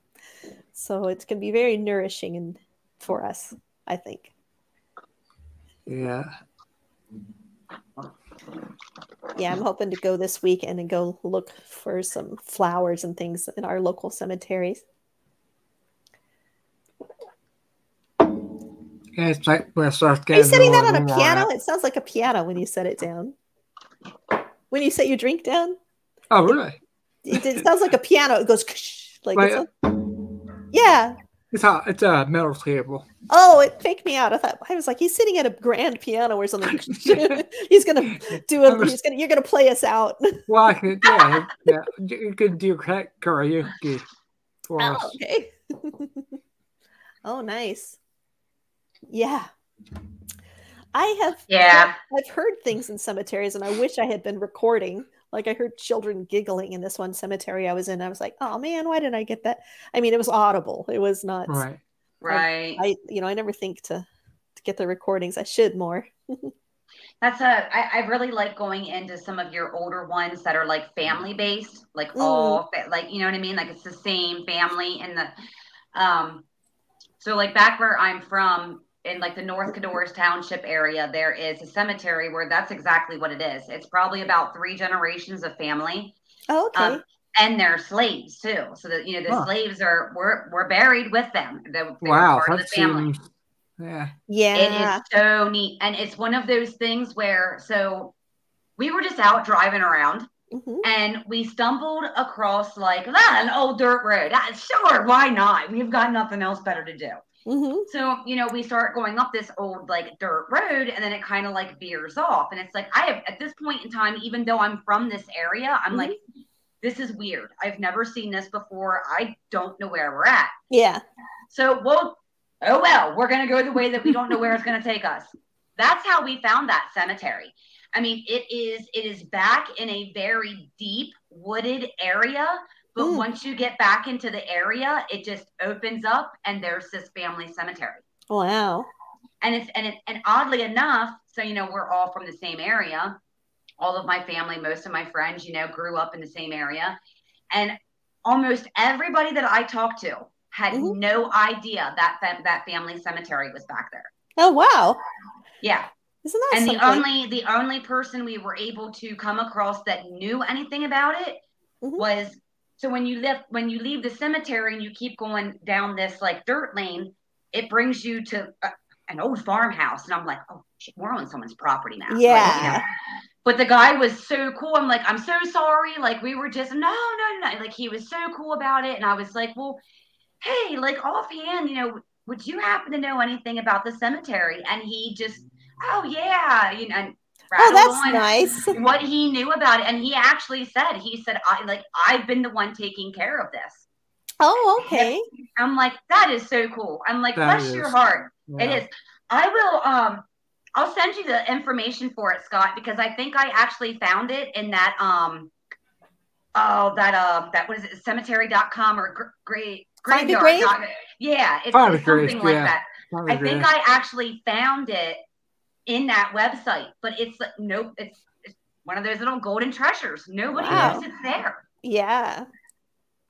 So it can be very nourishing and for us, I think. Yeah. Yeah, I'm hoping to go this weekend and go look for some flowers and things in our local cemeteries. Yeah, it's like starts Are you setting that on a piano? It sounds like a piano when you set it down. When you set your drink down, Oh, really? it, it sounds like a piano. It goes like Like, it's a- yeah. It's a it's a metal table. Oh, it faked me out. I thought I was like, he's sitting at a grand piano or something. he's gonna do a. He's gonna. You're gonna play us out. Well, I can yeah yeah. You can do ka- karaoke for Oh, us. okay. oh, nice. Yeah. I have. Yeah. I've heard things in cemeteries, and I wish I had been recording. Like I heard children giggling in this one cemetery I was in. I was like, "Oh man, why didn't I get that?" I mean, it was audible. It was not. Right. right. I, you know, I never think to to get the recordings. I should more. That's a. I, I really like going into some of your older ones that are like family based, like Mm. all like you know what I mean. Like it's the same family and the, um, so like back where I'm from in like the North Codorus Township area, there is a cemetery where that's exactly what it is. It's probably about three generations of family. Oh, okay. Um, and they're slaves too. So that you know the Huh. slaves are we're we're buried with them. They, they were Wow, part of the family. seems yeah. yeah. It is so neat. And it's one of those things where, so we were just out driving around Mhm. and we stumbled across like that, an old dirt road. Ah, sure, why not? We've got nothing else better to do. Mhm. So, you know, we start going up this old like dirt road and then it kind of like veers off. And it's like, I have at this point in time, even though I'm from this area, I'm Mhm. like, this is weird. I've never seen this before. I don't know where we're at. Yeah. So we'll, oh well, we're going to go the way that we don't know where it's going to take us. That's how we found that cemetery. I mean, it is it is back in a very deep wooded area, but Mm. once you get back into the area, it just opens up and there's this family cemetery. Wow. And it's and it and oddly enough, so you know, we're all from the same area. All of my family, most of my friends, you know, grew up in the same area. And almost everybody that I talked to had Mhm. no idea that that family cemetery was back there. Oh wow. Yeah. Isn't that And the only the only person we were able to come across that knew anything about it Mhm. was so when you live when you leave the cemetery and you keep going down this like dirt lane, it brings you to a, an old farmhouse, and I'm like, oh, shit, we're on someone's property now. Like, you Yeah. know. But the guy was so cool. I'm like, I'm so sorry. Like we were just no, no, no. Like he was so cool about it, and I was like, well, hey, like offhand, you know, would you happen to know anything about the cemetery? And he just, oh yeah, you know. And Oh, rattled that's on nice. What he knew about it, and he actually said, he said, I like I've been the one taking care of this. Oh, okay. I'm like, that is so cool. I'm like, That bless your heart. Yeah. It is. I will um I'll send you the information for it, Scott, because I think I actually found it in that um oh that uh that what is it cemetery.com or gr- great Find a graveyard. Yeah, it's, Find a it's something grave, like yeah. that. I think I actually found it in that website, but it's like nope, it's, it's one of those little golden treasures. Nobody Wow. knows it's there. Yeah.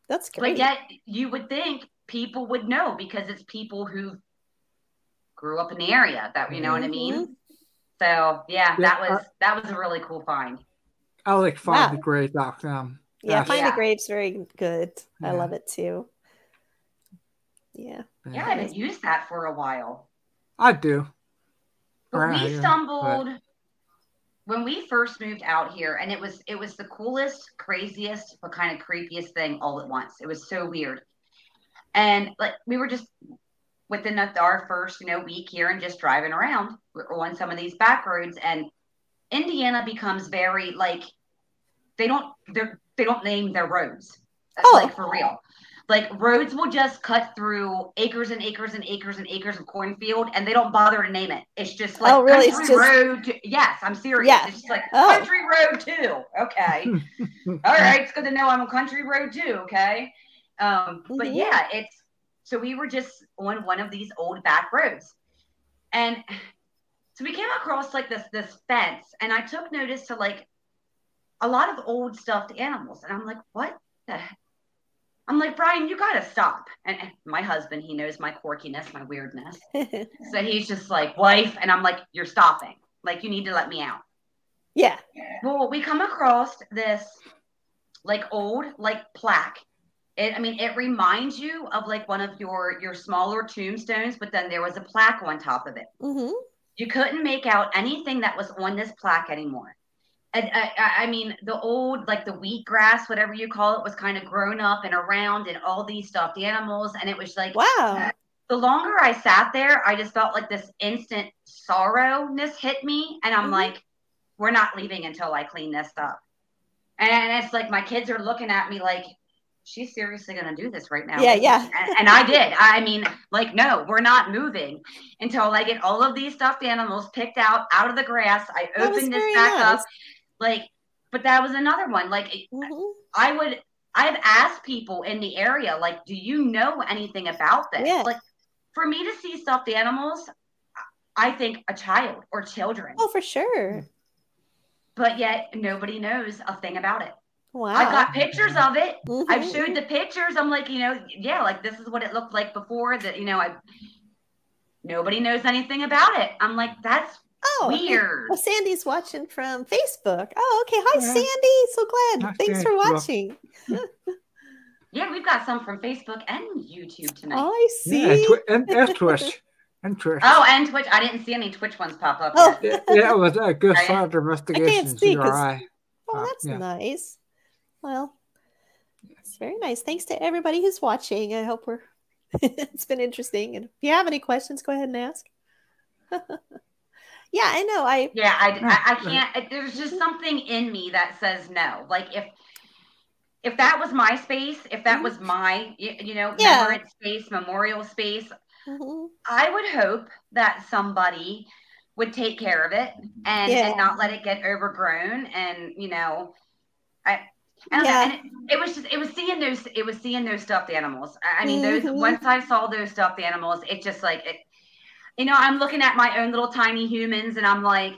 That's great. But yet you would think people would know because it's people who grew up in the area that you know what I mm-hmm. mean. So yeah, Yeah, that was uh, that was a really cool find. I like find Wow. findthegrave.com. yeah, uh, um, Find Yeah. a Grave's very good. I love it too. Yeah. Yeah, I haven't used that for a while. I do. But we stumbled when we first moved out here, and it was it was the coolest, craziest, but kind of creepiest thing all at once. It was so weird, and like we were just within the- our first you know week here and just driving around on some of these back roads, and Indiana becomes very like they don't they they don't name their roads Oh. like for real. Like roads will just cut through acres and acres and acres and acres of cornfield, and they don't bother to name it. It's just like Oh, really? It's country just- road. To, yes, I'm serious. Yeah. It's just like Oh. country road too. Okay, all right. It's good to know I'm a country road too. Okay, um, but Mhm. yeah, it's so we were just on one of these old back roads, and so we came across like this this fence, and I took notice to like a lot of old stuffed animals, and I'm like, what the heck? I'm like, Brian, you gotta stop. And my husband, he knows my quirkiness, my weirdness. So he's just like, wife. And I'm like, you're stopping. Like, you need to let me out. yeah. Well, we come across this like old, like plaque. It, I mean, it reminds you of like one of your your smaller tombstones, but then there was a plaque on top of it. hmm You couldn't make out anything that was on this plaque anymore. And I, I, I mean, the old, like the wheatgrass, whatever you call it, was kind of grown up and around, and all these stuffed animals. And it was like, Wow. the longer I sat there, I just felt like this instant sorrowness hit me. And I'm Mhm. like, we're not leaving until I clean this up. And it's like my kids are looking at me like, she's seriously going to do this right now. Yeah, yeah. And, and I did. I mean, like, no, we're not moving until I get all of these stuffed animals picked out out of the grass. I That was this back nice. up. Like, but that was another one. Like, Mhm. I would I've asked people in the area, like, do you know anything about this? Yeah. Like for me to see stuffed animals, I think a child or children. Oh, for sure. But yet nobody knows a thing about it. Wow. I've got pictures of it. I've Mhm. showed the pictures. I'm like, you know, yeah, like this is what it looked like before that, you know, I nobody knows anything about it. I'm like, that's Oh, weird. Well, Sandy's watching from Facebook. Oh, okay. Hi, Yeah. Sandy. So glad. Hi, Thanks Sandy. for Well- watching. Yeah, we've got some from Facebook and YouTube tonight. Oh, I see. Yeah, and, twi- and, and Twitch. And Twitch. Oh, and Twitch. I didn't see any Twitch ones pop up Oh. Yeah, yeah, it was a good Right. side investigation. see 'cause- CRI. Oh, Uh, that's yeah. nice. Well, it's very nice. Thanks to everybody who's watching. I hope we're it's been interesting. And if you have any questions, go ahead and ask. Yeah, I know. I Yeah, I, I, I can't. I- There's just something in me that says no. Like if if that was my space, if that was my you know Yeah. remembrance space, memorial space, Mhm. I would hope that somebody would take care of it and, Yeah. and not let it get overgrown. And you know, I. And, Yeah. and it, it was just it was seeing those it was seeing those stuffed animals. I I mean those Mhm. once I saw those stuffed animals, it just like it you know, I'm looking at my own little tiny humans and I'm like,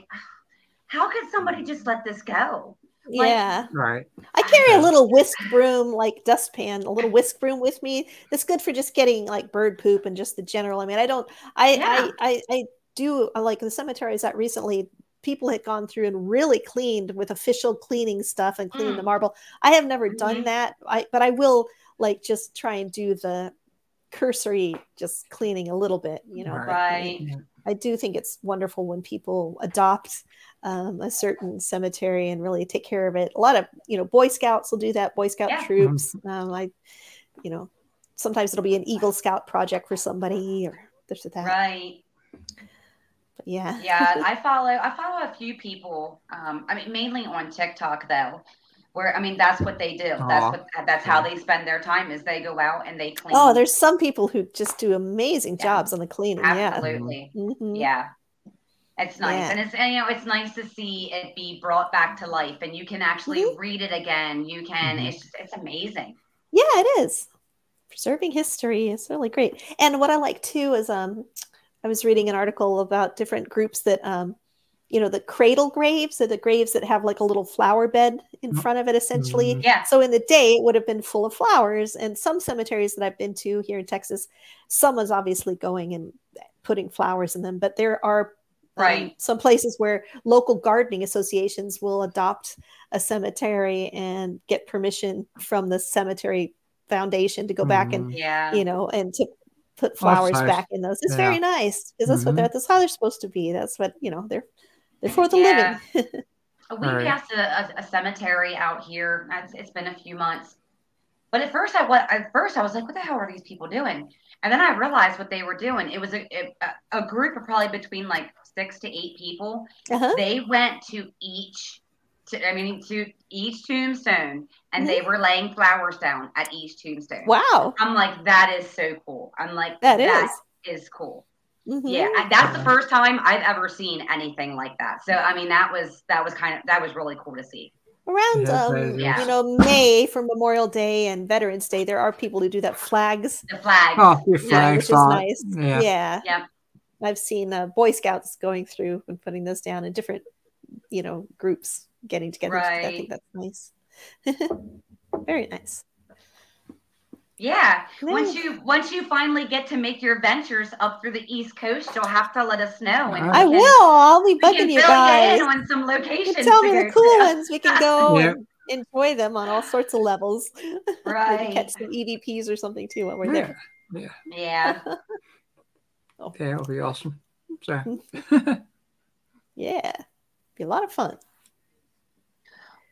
how could somebody just let this go? Like- yeah. Right. I carry a little whisk broom, like dustpan, a little whisk broom with me. It's good for just getting like bird poop and just the general. I mean, I don't, I, Yeah. I, I, I do like the cemeteries that recently people had gone through and really cleaned with official cleaning stuff and cleaning the Mm. marble. I have never done Mhm. that. I, but I will like just try and do the cursory, just cleaning a little bit, you know. Right. but I- I do think it's wonderful when people adopt um, a certain cemetery and really take care of it. A lot of you know Boy Scouts will do that. Boy Scout Yeah. troops. Um, I, you know, sometimes it'll be an Eagle Scout project for somebody or this or that. Right. But yeah. Yeah, I follow I follow a few people. Um, I mean mainly on TikTok though. Where I mean that's what they do. Aw. That's what that's how they spend their time is they go out and they clean. Oh, there's some people who just do amazing Yeah. jobs on the cleaning. Yeah. absolutely. Mhm. Yeah. It's nice. Yeah. And it's and, you know, it's nice to see it be brought back to life and you can actually Mhm. read it again. You can Mhm. it's just it's amazing. Yeah, it is. Preserving history is really great. And what I like too is um I was reading an article about different groups that um you know the cradle graves are the graves that have like a little flower bed in Mhm. front of it essentially. Mhm. Yeah. So in the day it would have been full of flowers and some cemeteries that I've been to here in Texas someone's obviously going and putting flowers in them but there are um, some places where local gardening associations will adopt a cemetery and get permission from the cemetery foundation to go back and Mhm. Yeah. you know and to put flowers nice. back in those it's Yeah. very nice because that's what Mhm. they're that's how they're supposed to be that's what you know they're they're for the Yeah. living We Right. passed a, a, a cemetery out here. It's, it's been a few months, but at first I was at first I was like, "What the hell are these people doing?" And then I realized what they were doing. It was a a, a group of probably between like six to eight people. uh-huh. They went to each, to, I mean, to each tombstone, and they were laying flowers down at each tombstone. wow I'm like, that is so cool. I'm like, that is that is cool. Mhm. Yeah, that's the first time I've ever seen anything like that. So I mean, that was that was kind of that was really cool to see. around Yeah, um. Yeah. you know may for memorial day and veterans day there are people who do that flags The flag. Oh, your yeah, flag which is song. nice Yeah. yeah Yep. i've seen uh, boy scouts going through and putting those down in different you know groups getting together Right. i think that's nice very nice Yeah. Once you once you finally get to make your ventures up through the East Coast, you'll have to let us know. And i can- will i'll be We bugging you fill guys in on some locations. can tell me the cool to. ones we can go Yep. and enjoy them on all sorts of levels Maybe Right. catch some evps or something too while we're there Yeah. Yeah. Yeah, it'll be awesome. So, yeah be a lot of fun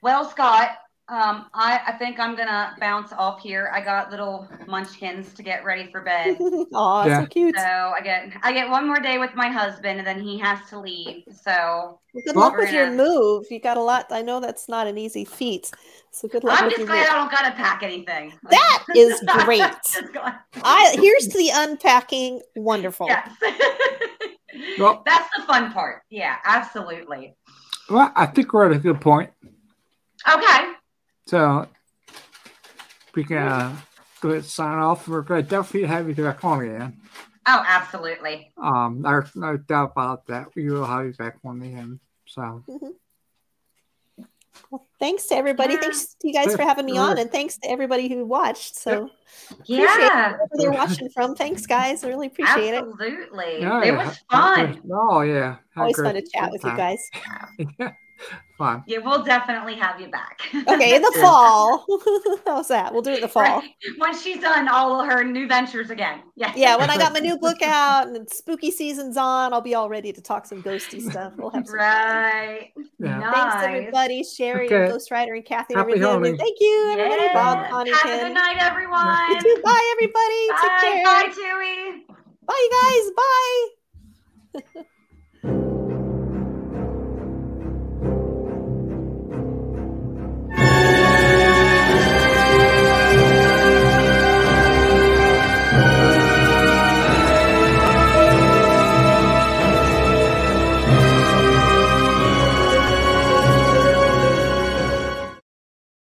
Well, Scott, um, I, I think I'm gonna bounce off here. I got little munchkins to get ready for bed. oh Yeah. so cute So I get I get one more day with my husband, and then he has to leave. So Well, good luck with we're your move. You got a lot. I know that's not an easy feat. So good luck I'm with just your glad move. I don't gotta pack anything. That is great. I here's to the unpacking. Wonderful. yes. well, That's the fun part. Yeah, absolutely. well, I think we're at a good point. Okay. So, we can uh, go ahead and sign off. We're going to definitely have you back on again. Oh, absolutely. Um, there's no doubt about that. We will have you back on again. So, Well, thanks to everybody. Yeah. Thanks to you guys for having me on, and thanks to everybody who watched. So Yeah. wherever they're watching from. Thanks, guys. I really appreciate it. Absolutely. yeah, it yeah. was fun. Oh, yeah. Had a Always fun to chat with you guys. yeah. Fun. Yeah, we'll definitely have you back. Okay, in the fall. How's that? We'll do it in the fall. Right. Once she's done all of her new ventures again. Yeah. Yeah, when I got my new book out and spooky season's on, I'll be all ready to talk some ghosty stuff. We'll have some fun. Right. Yeah. Nice. Thanks, everybody. Sherry, Okay. and Ghost Rider, and Kathy, and Happy everything. And thank you, everybody. Yeah. Bob, Connie, Have a good night, everyone. You too. Bye, everybody. Take Bye. care. Bye, Tui. Bye, you guys. Bye.